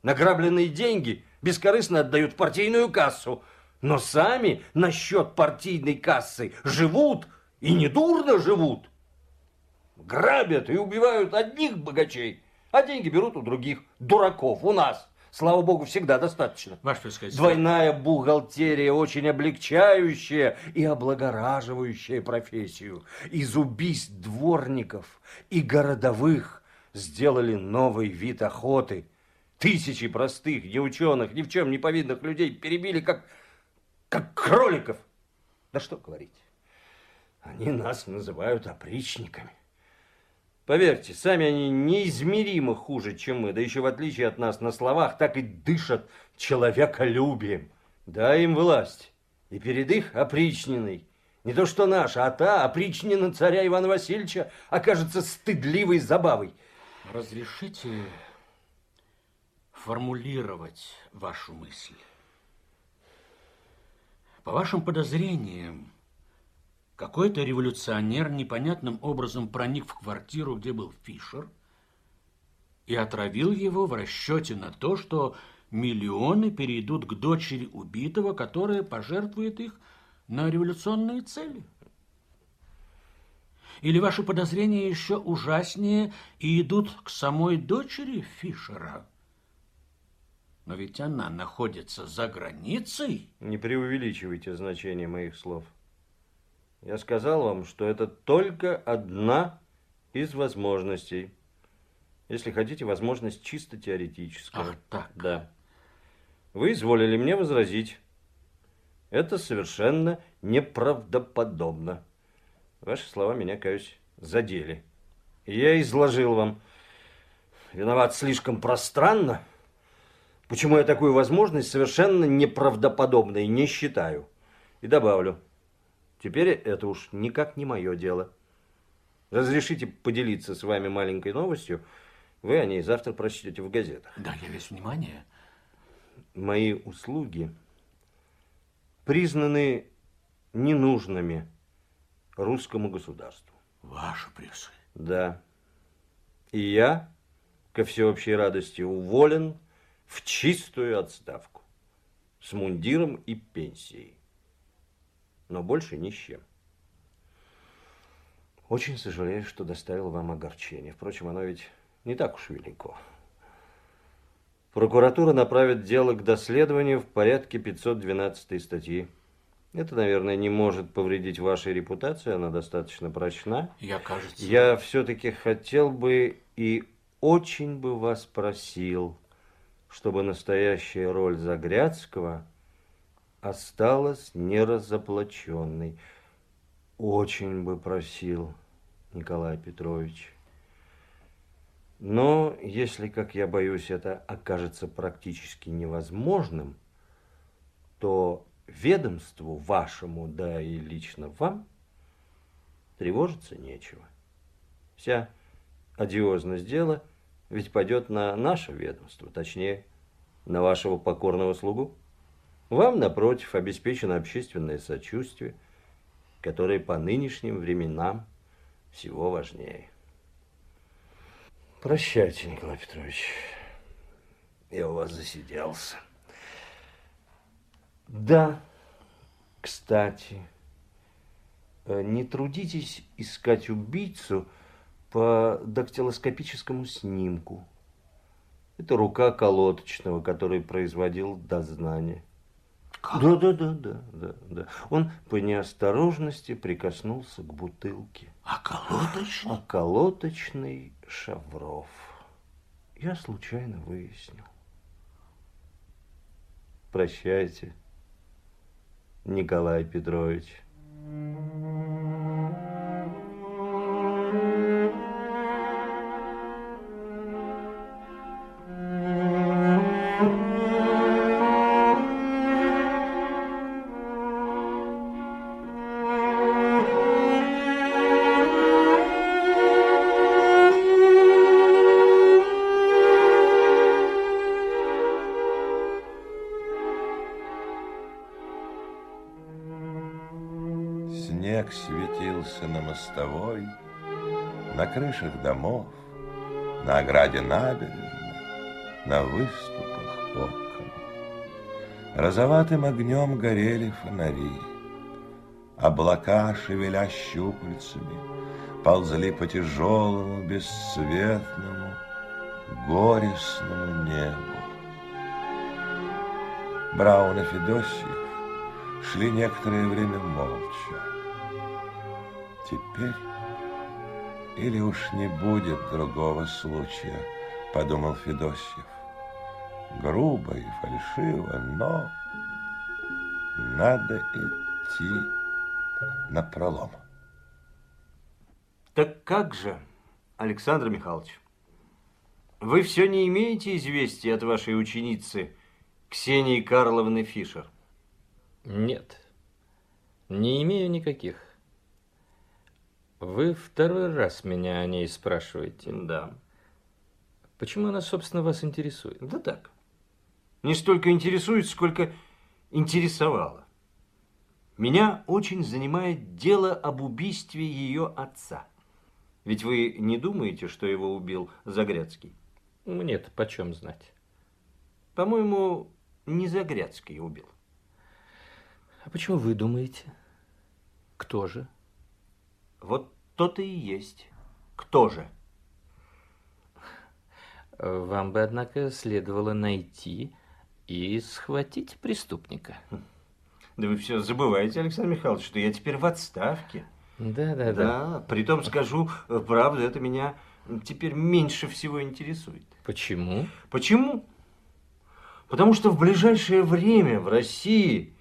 Награбленные деньги бескорыстно отдают партийную кассу, но сами на счет партийной кассы живут и недурно живут. Грабят и убивают одних богачей, а деньги берут у других, дураков, у нас. Слава богу, всегда достаточно. Ваше пресвятие. Двойная бухгалтерия, очень облегчающая и облагораживающая профессию. Из убийств дворников и городовых сделали новый вид охоты. Тысячи простых, ни ученых, ни в чем не повинных людей перебили, как, как кроликов. Да что говорить, они нас называют опричниками. Поверьте, сами они неизмеримо хуже, чем мы, да еще в отличие от нас на словах, так и дышат человеколюбием. Дай им власть, и перед их опричниной, не то что наша, а та опричнина царя Ивана Васильевича окажется стыдливой забавой. Разрешите формулировать вашу мысль. По вашим подозрениям, какой-то революционер непонятным образом проник в квартиру, где был Фишер, и отравил его в расчете на то, что миллионы перейдут к дочери убитого, которая пожертвует их на революционные цели. Или ваши подозрения еще ужаснее и идут к самой дочери Фишера? Но ведь она находится за границей. Не преувеличивайте значение моих слов. Я сказал вам, что это только одна из возможностей. Если хотите, возможность чисто теоретическая. Ах, так. Да. Вы изволили мне возразить. Это совершенно неправдоподобно. Ваши слова меня, каюсь, задели. И я изложил вам. Виноват слишком пространно. Почему я такую возможность совершенно неправдоподобной не считаю. И добавлю. Теперь это уж никак не мое дело. Разрешите поделиться с вами маленькой новостью. Вы о ней завтра прочтете в газетах. Да, я весь внимание. Мои услуги признаны ненужными русскому государству. Ваше прессы. Да. И я, ко всеобщей радости, уволен в чистую отставку с мундиром и пенсией но больше ни с чем. Очень сожалею, что доставил вам огорчение. Впрочем, оно ведь не так уж велико. Прокуратура направит дело к доследованию в порядке 512 статьи. Это, наверное, не может повредить вашей репутации, она достаточно прочна. Я, кажется... Я все-таки хотел бы и очень бы вас просил, чтобы настоящая роль Загрядского осталась неразоблаченной. Очень бы просил Николай Петрович. Но если, как я боюсь, это окажется практически невозможным, то ведомству вашему, да и лично вам, тревожиться нечего. Вся одиозность дела ведь пойдет на наше ведомство, точнее, на вашего покорного слугу. Вам, напротив, обеспечено общественное сочувствие, которое по нынешним временам всего важнее. Прощайте, Николай Петрович. Я у вас засиделся. Да, кстати, э, не трудитесь искать убийцу по дактилоскопическому снимку. Это рука колоточного, который производил дознание. Да, да, да, да, да, да. Он по неосторожности прикоснулся к бутылке. А колоточный? А колоточный Шавров. Я случайно выяснил. Прощайте, Николай Петрович. Снег мостовой, на крышах домов, на ограде набережной, на выступах окон. Розоватым огнем горели фонари. Облака, шевеля щупальцами, ползли по тяжелому, бесцветному, горестному небу. Браун и Федосьев шли некоторое время молча. Теперь или уж не будет другого случая, подумал Федосьев. Грубо и фальшиво, но надо идти на пролом. Так как же, Александр Михайлович, вы все не имеете известий от вашей ученицы Ксении Карловны Фишер? Нет, не имею никаких. Вы второй раз меня о ней спрашиваете. Да. Почему она, собственно, вас интересует? Да так. Не столько интересует, сколько интересовало. Меня очень занимает дело об убийстве ее отца. Ведь вы не думаете, что его убил Загрядский? Мне-то почем знать. По-моему, не Загрядский убил. А почему вы думаете? Кто же? Вот то-то и есть. Кто же? Вам бы, однако, следовало найти и схватить преступника. Да вы все забываете, Александр Михайлович, что я теперь в отставке. Да, да, да. Да, притом скажу правду, это меня теперь меньше всего интересует. Почему? Почему? Потому что в ближайшее время в России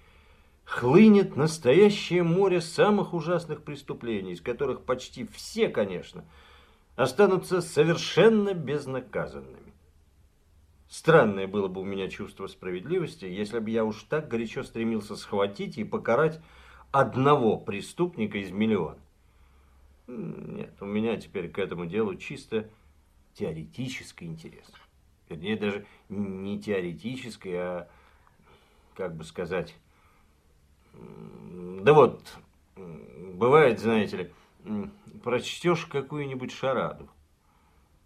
хлынет настоящее море самых ужасных преступлений, из которых почти все, конечно, останутся совершенно безнаказанными. Странное было бы у меня чувство справедливости, если бы я уж так горячо стремился схватить и покарать одного преступника из миллиона. Нет, у меня теперь к этому делу чисто теоретический интерес. Вернее, даже не теоретический, а, как бы сказать, да вот, бывает, знаете ли, прочтешь какую-нибудь шараду.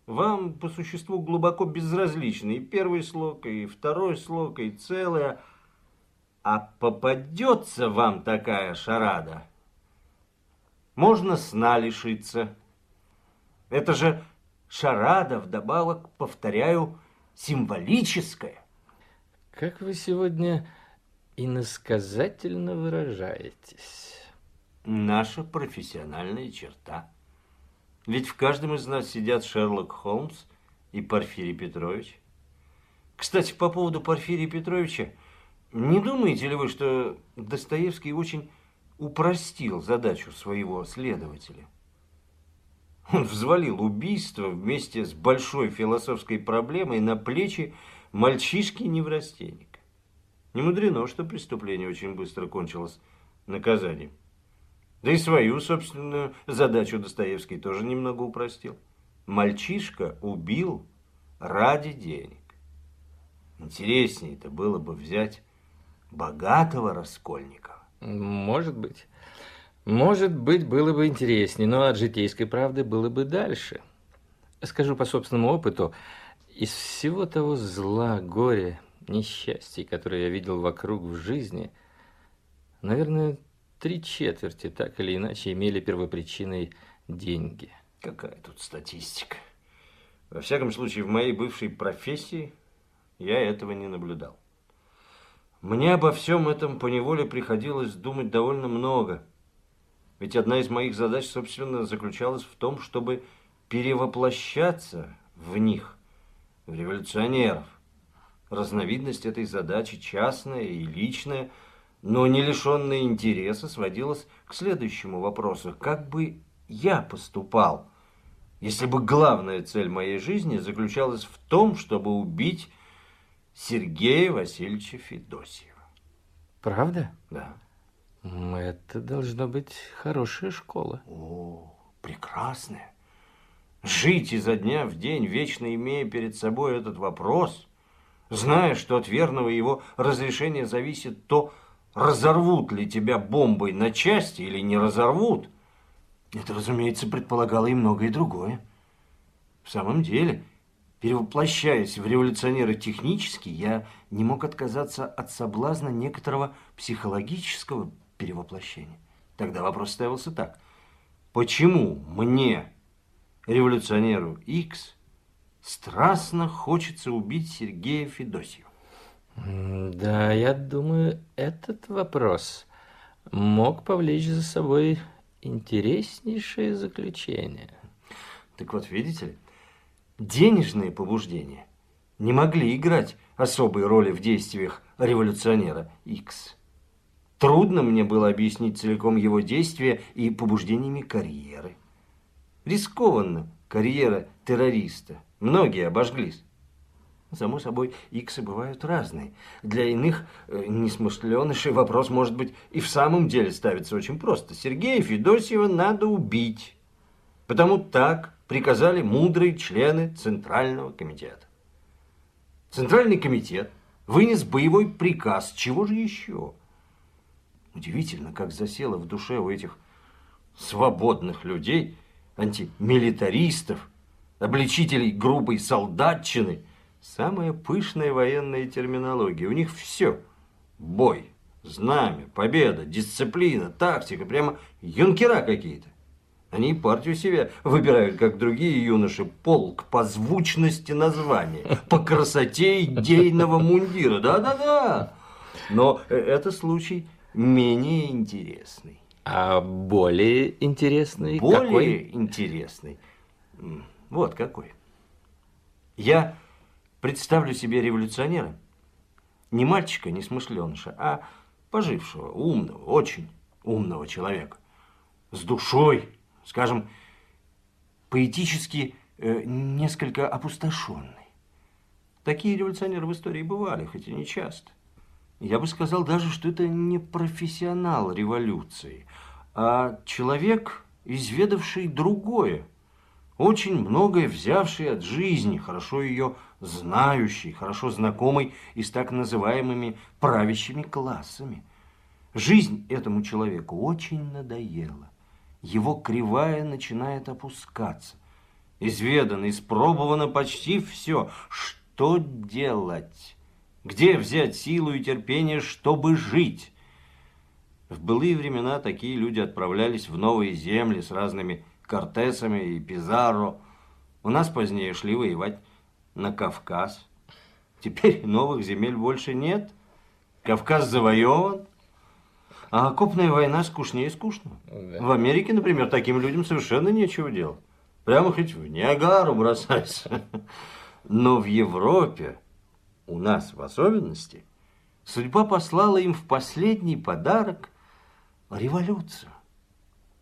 Вам по существу глубоко безразличны и первый слог, и второй слог, и целое. А попадется вам такая шарада, можно сна лишиться. Это же шарада, вдобавок, повторяю, символическая. Как вы сегодня иносказательно выражаетесь. Наша профессиональная черта. Ведь в каждом из нас сидят Шерлок Холмс и Порфирий Петрович. Кстати, по поводу Порфирия Петровича, Не думаете ли вы, что Достоевский очень упростил задачу своего следователя? Он взвалил убийство вместе с большой философской проблемой на плечи мальчишки-неврастенника. Не мудрено, что преступление очень быстро кончилось наказанием. Да и свою собственную задачу Достоевский тоже немного упростил. Мальчишка убил ради денег. Интереснее это было бы взять богатого Раскольникова. Может быть. Может быть, было бы интереснее, но от житейской правды было бы дальше. Скажу по собственному опыту, из всего того зла, горя, несчастья, которые я видел вокруг в жизни, наверное, три четверти так или иначе имели первопричиной деньги. Какая тут статистика? Во всяком случае, в моей бывшей профессии я этого не наблюдал. Мне обо всем этом поневоле приходилось думать довольно много. Ведь одна из моих задач, собственно, заключалась в том, чтобы перевоплощаться в них, в революционеров. Разновидность этой задачи, частная и личная, но не лишенная интереса, сводилась к следующему вопросу. Как бы я поступал, если бы главная цель моей жизни заключалась в том, чтобы убить Сергея Васильевича Федосьева. Правда? Да. Это должна быть хорошая школа. О, прекрасная. Жить изо дня в день, вечно имея перед собой этот вопрос, зная, что от верного его разрешения зависит то, разорвут ли тебя бомбой на части или не разорвут, это, разумеется, предполагало и многое другое. В самом деле, Перевоплощаясь в революционера технически, я не мог отказаться от соблазна некоторого психологического перевоплощения. Тогда вопрос ставился так. Почему мне, революционеру X, страстно хочется убить Сергея Федосьева? Да, я думаю, этот вопрос мог повлечь за собой интереснейшее заключение. Так вот, видите ли, денежные побуждения не могли играть особой роли в действиях революционера X. Трудно мне было объяснить целиком его действия и побуждениями карьеры. Рискованно карьера террориста. Многие обожглись. Само собой, иксы бывают разные. Для иных э, несмышленышей вопрос, может быть, и в самом деле ставится очень просто. Сергея Федосьева надо убить. Потому так приказали мудрые члены Центрального комитета. Центральный комитет вынес боевой приказ. Чего же еще? Удивительно, как засело в душе у этих свободных людей, антимилитаристов, обличителей грубой солдатчины, самая пышная военная терминология. У них все. Бой, знамя, победа, дисциплина, тактика, прямо юнкера какие-то. Они партию себе выбирают, как другие юноши, полк по звучности названия, по красоте идейного мундира. Да-да-да. Но э, это случай менее интересный. А более интересный более какой? интересный. Вот какой. Я представлю себе революционера, не мальчика, не смышленыша, а пожившего, умного, очень умного человека, с душой, скажем, поэтически э, несколько опустошенный. Такие революционеры в истории бывали, хоть и не часто. Я бы сказал даже, что это не профессионал революции, а человек, изведавший другое, очень многое взявший от жизни, хорошо ее знающий, хорошо знакомый и с так называемыми правящими классами. Жизнь этому человеку очень надоела его кривая начинает опускаться. Изведано, испробовано почти все. Что делать? Где взять силу и терпение, чтобы жить? В былые времена такие люди отправлялись в новые земли с разными Кортесами и Пизарро. У нас позднее шли воевать на Кавказ. Теперь новых земель больше нет. Кавказ завоеван. А окопная война скучнее скучно. Да. В Америке, например, таким людям совершенно нечего делать. Прямо хоть в Ниагару бросайся. Но в Европе, у нас в особенности, Судьба послала им в последний подарок революцию.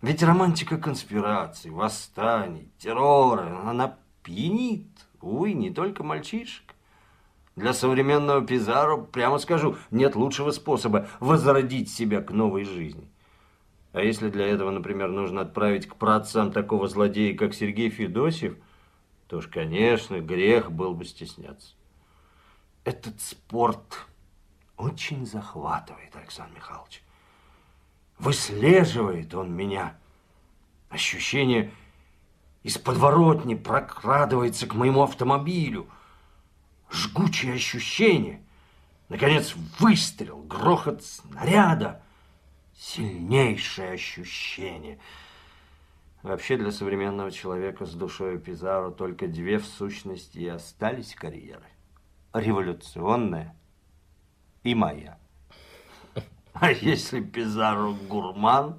Ведь романтика конспираций, восстаний, террора, она пьянит, увы, не только мальчишек. Для современного Пизаро, прямо скажу, нет лучшего способа возродить себя к новой жизни. А если для этого, например, нужно отправить к праотцам такого злодея, как Сергей Федосьев, то уж, конечно, грех был бы стесняться. Этот спорт очень захватывает, Александр Михайлович. Выслеживает он меня. Ощущение из подворотни прокрадывается к моему автомобилю. Жгучее ощущение. Наконец, выстрел, грохот снаряда. Сильнейшее ощущение. Вообще, для современного человека с душой Пизаро только две в сущности и остались карьеры. Революционная и моя. А если Пизаро гурман,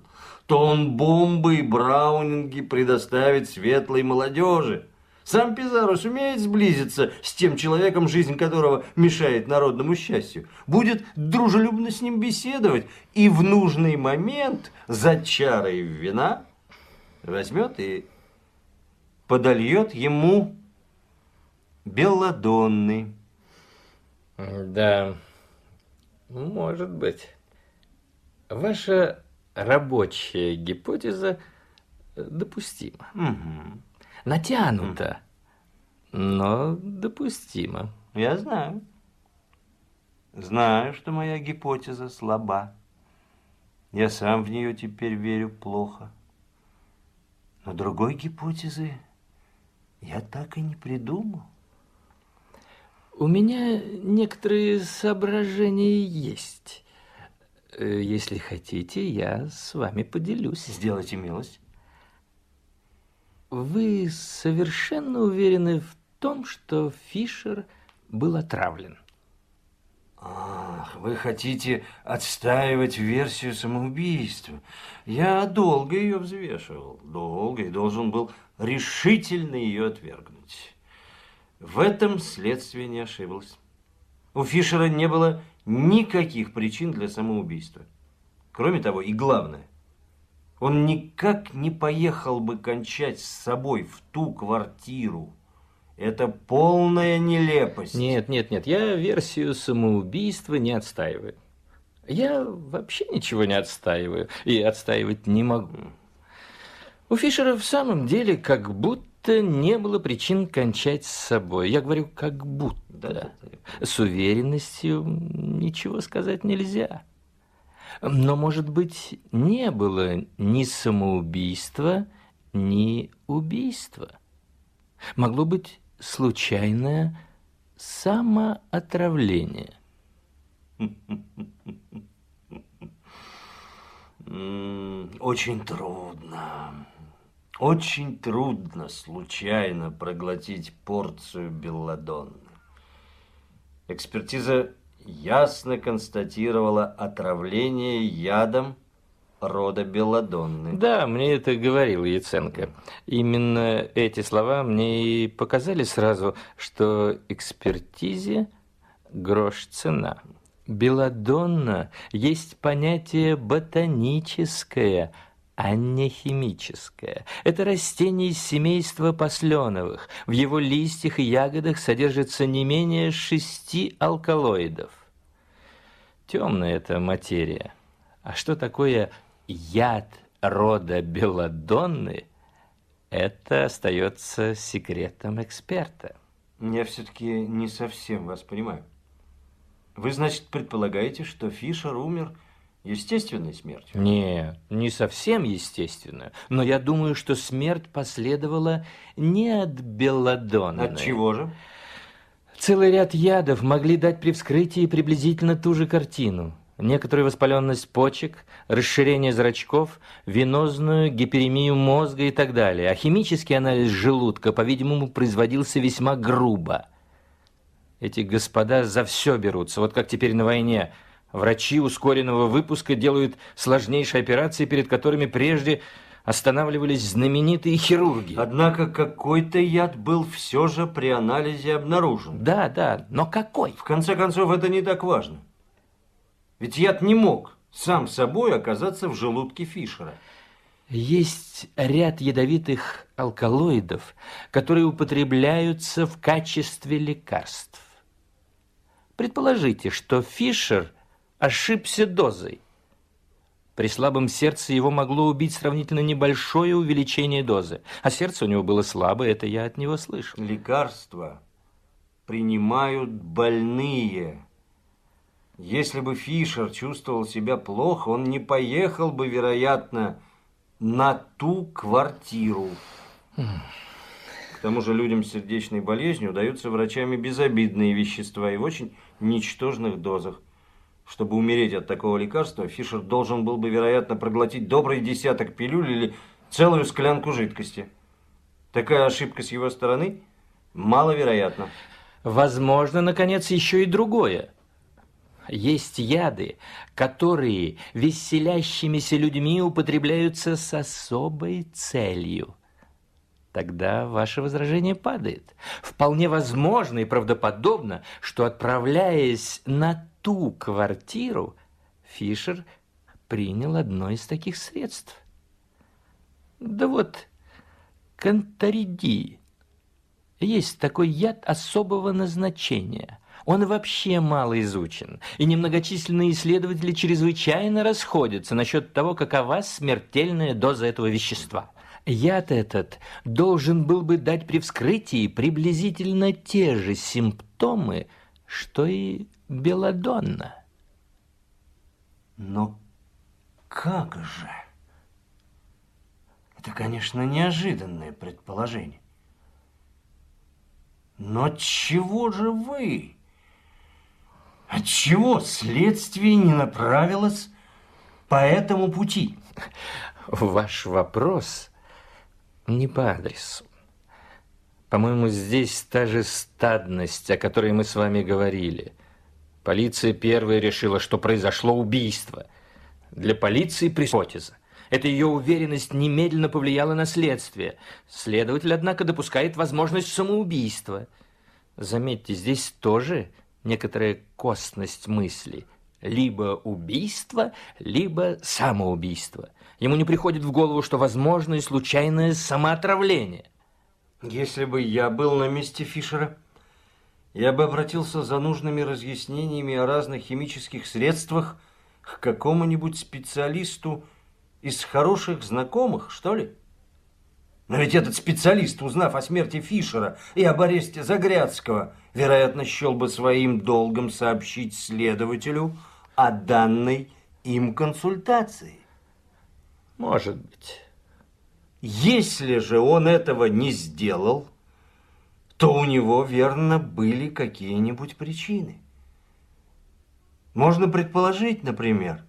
то он бомбы и браунинги предоставит светлой молодежи. Сам Пизаро сумеет сблизиться с тем человеком, жизнь которого мешает народному счастью, будет дружелюбно с ним беседовать и в нужный момент за чарой вина возьмет и подольет ему белладонны. Да, может быть. Ваша рабочая гипотеза допустима. Угу. Натянута, но допустима. Я знаю. Знаю, что моя гипотеза слаба. Я сам в нее теперь верю плохо. Но другой гипотезы я так и не придумал. У меня некоторые соображения есть. Э, Если хотите, я с вами поделюсь. Сделайте милость. Вы совершенно уверены в том, что Фишер был отравлен? Ах, вы хотите отстаивать версию самоубийства. Я долго ее взвешивал, долго, и должен был решительно ее отвергнуть. В этом следствие не ошиблось. У Фишера не было никаких причин для самоубийства. Кроме того, и главное, он никак не поехал бы кончать с собой в ту квартиру. Это полная нелепость. Нет, нет, нет, я версию самоубийства не отстаиваю. Я вообще ничего не отстаиваю и отстаивать не могу. У Фишера в самом деле как будто не было причин кончать с собой. Я говорю, как будто. Да-да-да. С уверенностью ничего сказать нельзя. Но, может быть, не было ни самоубийства, ни убийства. Могло быть случайное самоотравление. Очень трудно. Очень трудно случайно проглотить порцию белладонны. Экспертиза ясно констатировала отравление ядом рода белладонны. Да, мне это говорил Яценко. Именно эти слова мне и показали сразу, что экспертизе грош цена. Белладонна есть понятие ботаническое, а не химическое. Это растение из семейства посленовых. В его листьях и ягодах содержится не менее шести алкалоидов. Темная эта материя. А что такое яд рода белладонны, это остается секретом эксперта. Я все-таки не совсем вас понимаю. Вы, значит, предполагаете, что Фишер умер естественной смертью? Не, не совсем естественно, но я думаю, что смерть последовала не от белладонны. От чего же? Целый ряд ядов могли дать при вскрытии приблизительно ту же картину. Некоторую воспаленность почек, расширение зрачков, венозную гиперемию мозга и так далее. А химический анализ желудка, по-видимому, производился весьма грубо. Эти господа за все берутся. Вот как теперь на войне. Врачи ускоренного выпуска делают сложнейшие операции, перед которыми прежде останавливались знаменитые хирурги. Однако какой-то яд был все же при анализе обнаружен. Да, да, но какой? В конце концов, это не так важно. Ведь яд не мог сам собой оказаться в желудке Фишера. Есть ряд ядовитых алкалоидов, которые употребляются в качестве лекарств. Предположите, что Фишер ошибся дозой. При слабом сердце его могло убить сравнительно небольшое увеличение дозы. А сердце у него было слабое, это я от него слышал. Лекарства принимают больные. Если бы Фишер чувствовал себя плохо, он не поехал бы, вероятно, на ту квартиру. К тому же людям с сердечной болезнью даются врачами безобидные вещества и в очень ничтожных дозах. Чтобы умереть от такого лекарства, Фишер должен был бы, вероятно, проглотить добрый десяток пилюль или целую склянку жидкости. Такая ошибка с его стороны маловероятна. Возможно, наконец, еще и другое. Есть яды, которые веселящимися людьми употребляются с особой целью. Тогда ваше возражение падает. Вполне возможно и правдоподобно, что, отправляясь на ту квартиру, Фишер принял одно из таких средств. Да вот, канториди. Есть такой яд особого назначения. Он вообще мало изучен, и немногочисленные исследователи чрезвычайно расходятся насчет того, какова смертельная доза этого вещества. Яд этот должен был бы дать при вскрытии приблизительно те же симптомы, что и Беладонна. Но как же? Это, конечно, неожиданное предположение. Но чего же вы? Отчего следствие не направилось по этому пути? Ваш вопрос не по адресу. По-моему, здесь та же стадность, о которой мы с вами говорили – Полиция первая решила, что произошло убийство. Для полиции гипотеза. Эта ее уверенность немедленно повлияла на следствие. Следователь, однако, допускает возможность самоубийства. Заметьте, здесь тоже некоторая костность мысли. Либо убийство, либо самоубийство. Ему не приходит в голову, что возможно и случайное самоотравление. Если бы я был на месте Фишера, я бы обратился за нужными разъяснениями о разных химических средствах к какому-нибудь специалисту из хороших знакомых, что ли? Но ведь этот специалист, узнав о смерти Фишера и об аресте Загрядского, вероятно, счел бы своим долгом сообщить следователю о данной им консультации. Может быть. Если же он этого не сделал, то у него, верно, были какие-нибудь причины. Можно предположить, например,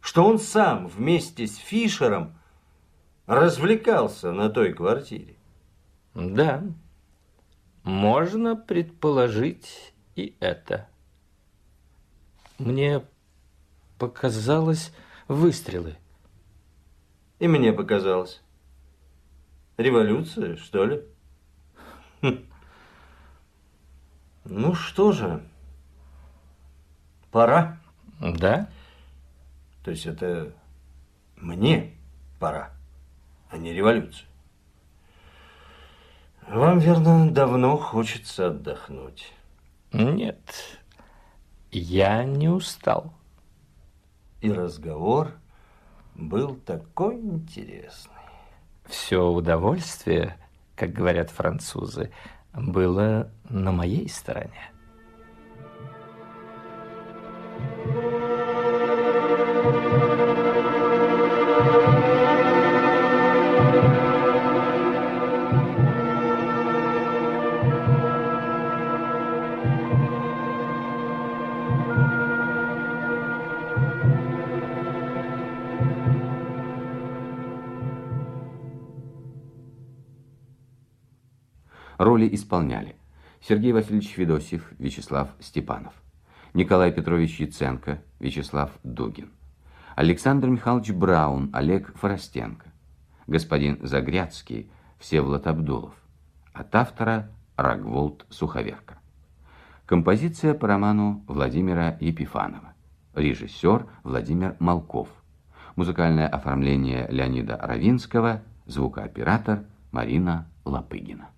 что он сам вместе с Фишером развлекался на той квартире. Да, можно предположить и это. Мне показалось выстрелы. И мне показалось. Революция, что ли? Ну что же, пора. Да? То есть это мне пора, а не революция. Вам, верно, давно хочется отдохнуть. Нет, я не устал. И разговор был такой интересный. Все удовольствие как говорят французы, было на моей стороне. Роли исполняли Сергей Васильевич Федосев, Вячеслав Степанов, Николай Петрович Яценко, Вячеслав Дугин, Александр Михайлович Браун, Олег Форостенко, господин Загрядский, Всеволод Абдулов, от автора Рогволд Суховерка. Композиция по роману Владимира Епифанова. Режиссер Владимир Малков. Музыкальное оформление Леонида Равинского. Звукооператор Марина Лопыгина.